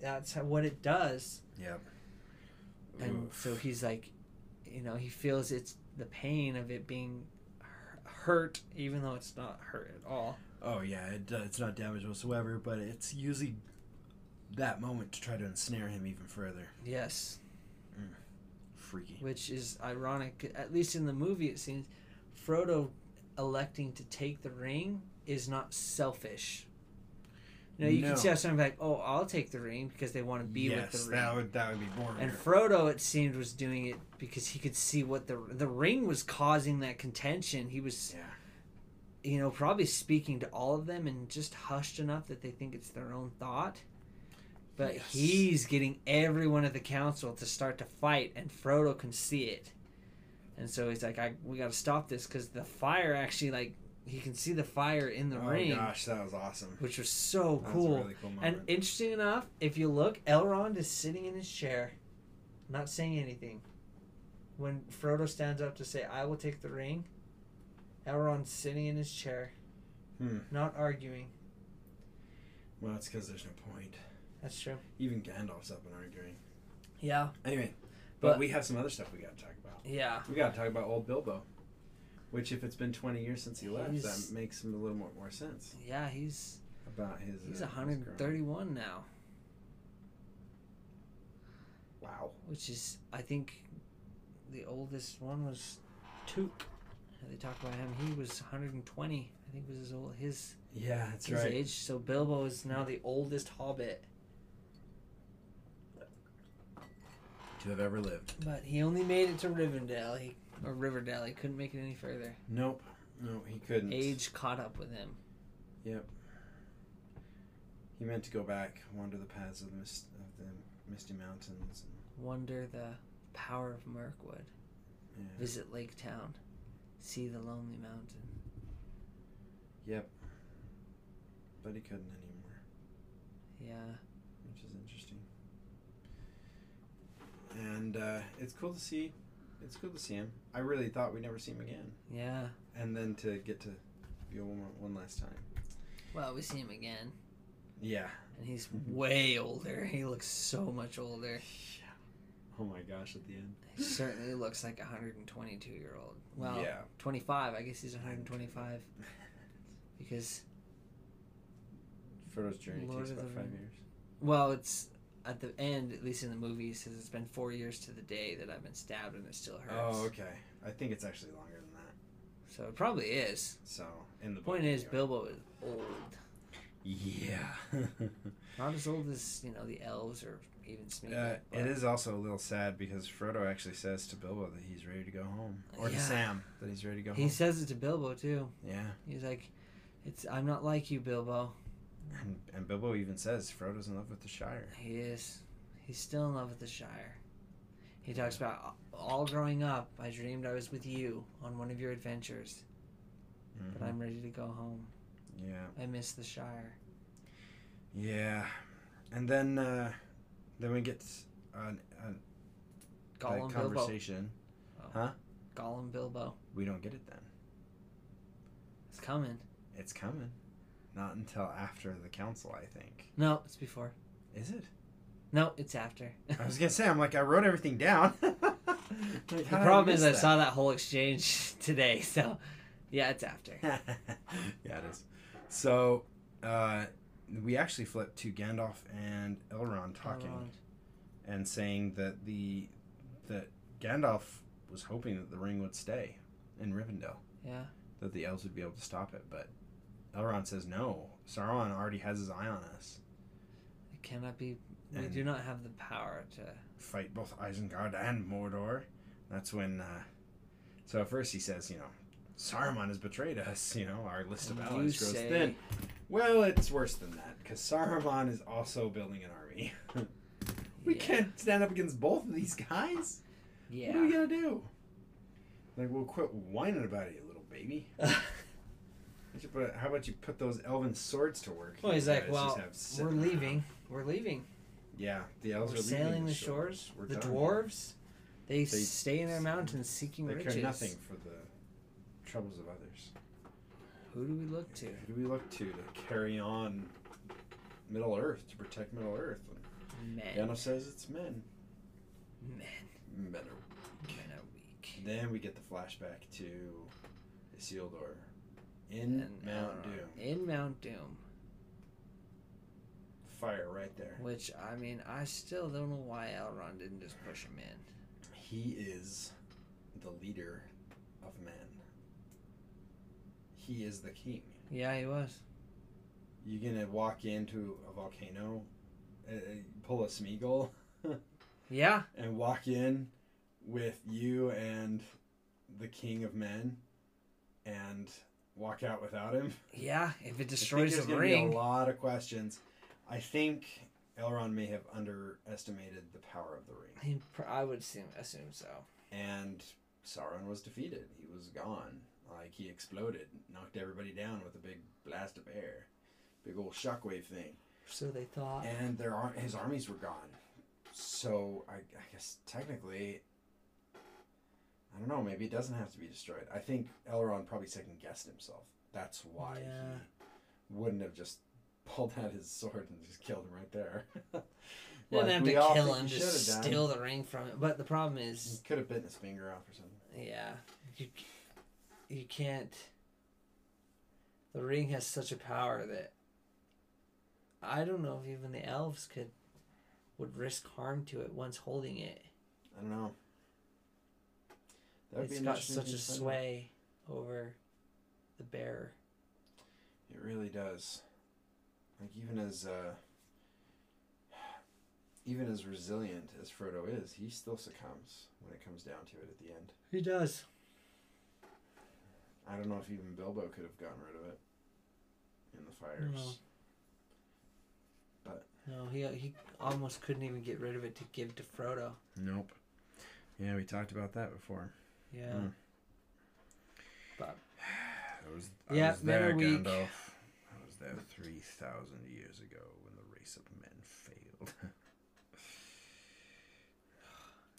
that's how, what it does, yep. and Oof. so he's like, you know, he feels it's the pain of it being hurt, even though it's not hurt at all. Oh yeah, it, uh, it's not damage whatsoever, but it's usually that moment to try to ensnare him even further. Yes. Mm. Freaky. which is ironic. At least in the movie, it seems Frodo electing to take the ring is not selfish. You know, you No. can see how be like, "Oh, I'll take the ring" because they want to be yes, with the ring. that would that would be boring. And Frodo, it seemed, was doing it because he could see what the the ring was causing that contention. He was yeah. you know, probably speaking to all of them and just hushed enough that they think it's their own thought. But Yes. he's getting everyone at the council to start to fight, and Frodo can see it. And so he's like, "I we got to stop this because the fire actually like he can see the fire in the oh ring, gosh, that was awesome. which was so That was cool. a really cool And interesting enough, if you look, Elrond is sitting in his chair, not saying anything. When Frodo stands up to say, I will take the ring, Elrond's sitting in his chair, Hmm. not arguing. well, it's because there's no point. That's true. Even Gandalf's up and arguing. Yeah. Anyway, but, But- we have some other stuff we got to talk about. Yeah. We got to talk about old Bilbo, which if it's been 20 years since he left, He's- that makes him a little more, more sense Yeah, he's about his. he's uh, his 131 now, Wow. which is I think the oldest one was Took. They talk about him. He was 120. I think was his old his Yeah, that's his right. age. So Bilbo is now the oldest Hobbit. To have ever lived. But he only made it to Rivendell. He or Riverdale. He couldn't make it any further. Nope. No, he couldn't. Age caught up with him. Yep. He meant to go back, wander the paths of the, mist, of the misty mountains. And... Wonder the power of Mirkwood. Yeah. Visit Lake Town. See the Lonely Mountain. Yep. But he couldn't anymore, Yeah. which is interesting. And uh, it's cool to see. It's cool to see him. I really thought we'd never see him again, Yeah. and then to get to be one, more- one last time. Well, we see him again, Yeah. and he's way older. He looks so much older. Oh my gosh! At the end. He certainly looks like a 122 year old. Well, yeah. 25. I guess he's 125 because Frodo's journey Lord takes of about five Rings. years. Well, it's at the end, at least in the movie, says it's been four years to the day that I've been stabbed and it still hurts. Oh, okay. I think it's actually longer than that. So it probably is. So in the Point is. Bilbo is old. Yeah. Not as old as, you know, the elves or even Smeagol. Uh, it is also a little sad because Frodo actually says to Bilbo that he's ready to go home, or to Sam that he's ready to go He home. says it to Bilbo, too. yeah, He's like, "It's I'm not like you, Bilbo." And, and Bilbo even says Frodo's in love with the Shire. He is. He's still in love with the Shire. He talks about all growing up. I dreamed I was with you on one of your adventures, but Mhm. I'm ready to go home. Yeah, I miss the Shire. yeah, and then uh, then we get an, an, a conversation. Bilbo. conversation. Gollum Bilbo. We don't get it then. It's coming. It's coming, not until after the council, I think. No, it's before. Is it? No, it's after. I was gonna say, I'm like, I wrote everything down. The problem is I saw that whole exchange today, so yeah, it's after. yeah, it is. So, uh, we actually flip to Gandalf and Elrond talking Elrond. and saying that the that Gandalf was hoping that the ring would stay in Rivendell, Yeah. that the elves would be able to stop it, but Elrond says no. Sauron already has his eye on us. It cannot be. We And- do not have the power to. fight both Isengard and Mordor. That's when. Uh, so at first he says, you know, Saruman has betrayed us. You know, our list of allies grows say- thin. Well, it's worse than that because Saruman is also building an army. we Yeah. can't stand up against both of these guys. Yeah. What are we gonna do? Like, we'll quit whining about it, you little baby. Put- How about you put those elven swords to work? Well, he's like, well, We're around." leaving. We're leaving. Yeah, the elves We're are leaving sailing the shores. We're the done. dwarves, they, They- stay in their mountains seeking They riches. care nothing for the troubles of others. Who do we look to? Who do we look to to carry on Middle Earth, to protect Middle Earth? Men. Gandalf says it's men. Men. Men are. Men are weak. Then we get the flashback to Isildur in And Mount Elrond. Doom. In Mount Doom. Fire right there. Which, I mean, I still don't know why Elrond didn't just push him in. He is the leader of men. He is the king. Yeah, he was. You gonna walk into a volcano, uh, uh, pull a Smeagol, Yeah. and walk in with you and the king of men and walk out without him. Yeah, if it I think destroys there's the ring. Be a lot of questions. I think Elrond may have underestimated the power of the ring, pr- I would assume, assume so. and Sauron was defeated. He was gone. Like he exploded, knocked everybody down with a big blast of air, big old shockwave thing. So they thought. and their ar- his armies were gone. So I, I guess technically, I don't know. Maybe it doesn't have to be destroyed. I think Elrond probably second guessed himself. That's why Yeah. he wouldn't have just pulled out his sword and just killed him right there. You didn't have to kill him, just steal the ring from it. But the problem is, He could have bitten his finger off or something. yeah, you, you can't. The ring has such a power that I don't know if even the elves could would risk harm to it once holding it. I don't know. That would be It's an got such a to out. sway over the bearer. It really does. Like even as uh even as resilient as Frodo is, he still succumbs when it comes down to it at the end. He does. I don't know if even Bilbo could have gotten rid of it in the fires. But No, he he almost couldn't even get rid of it to give to Frodo. Nope. Yeah, we talked about that before. Yeah. Mm. But I was, Yeah, was there, weak. Gandalf. I was there three thousand years ago when the race of men failed.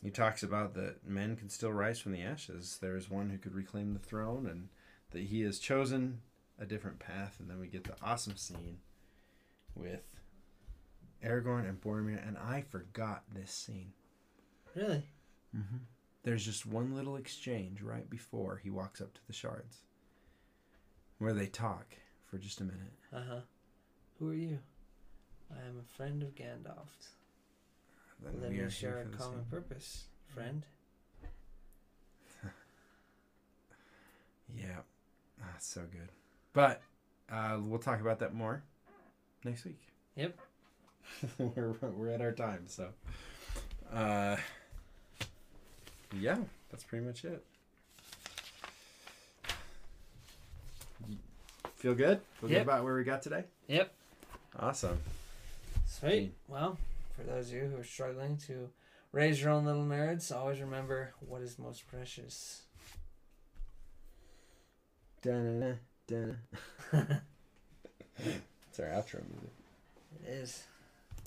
he talks about that men can still rise from the ashes. There is one who could reclaim the throne, and that he has chosen a different path. And then we get the awesome scene with Aragorn and Boromir, and I forgot this scene. really, Mm-hmm. There's just one little exchange right before he walks up to the shards, where they talk for just a minute. uh huh. Who are you? I am a friend of Gandalf's. Then we we share a common purpose, friend. Yeah, that's so good. But uh, we'll talk about that more next week. Yep. we're we're at our time, so. Uh, yeah, that's pretty much it. Feel good? Feel Yep. good about where we got today? Yep. Awesome. Sweet. Hmm. Well, for those of you who are struggling to raise your own little nerds, always remember what is most precious. Dun, dun. It's our outro music. It is.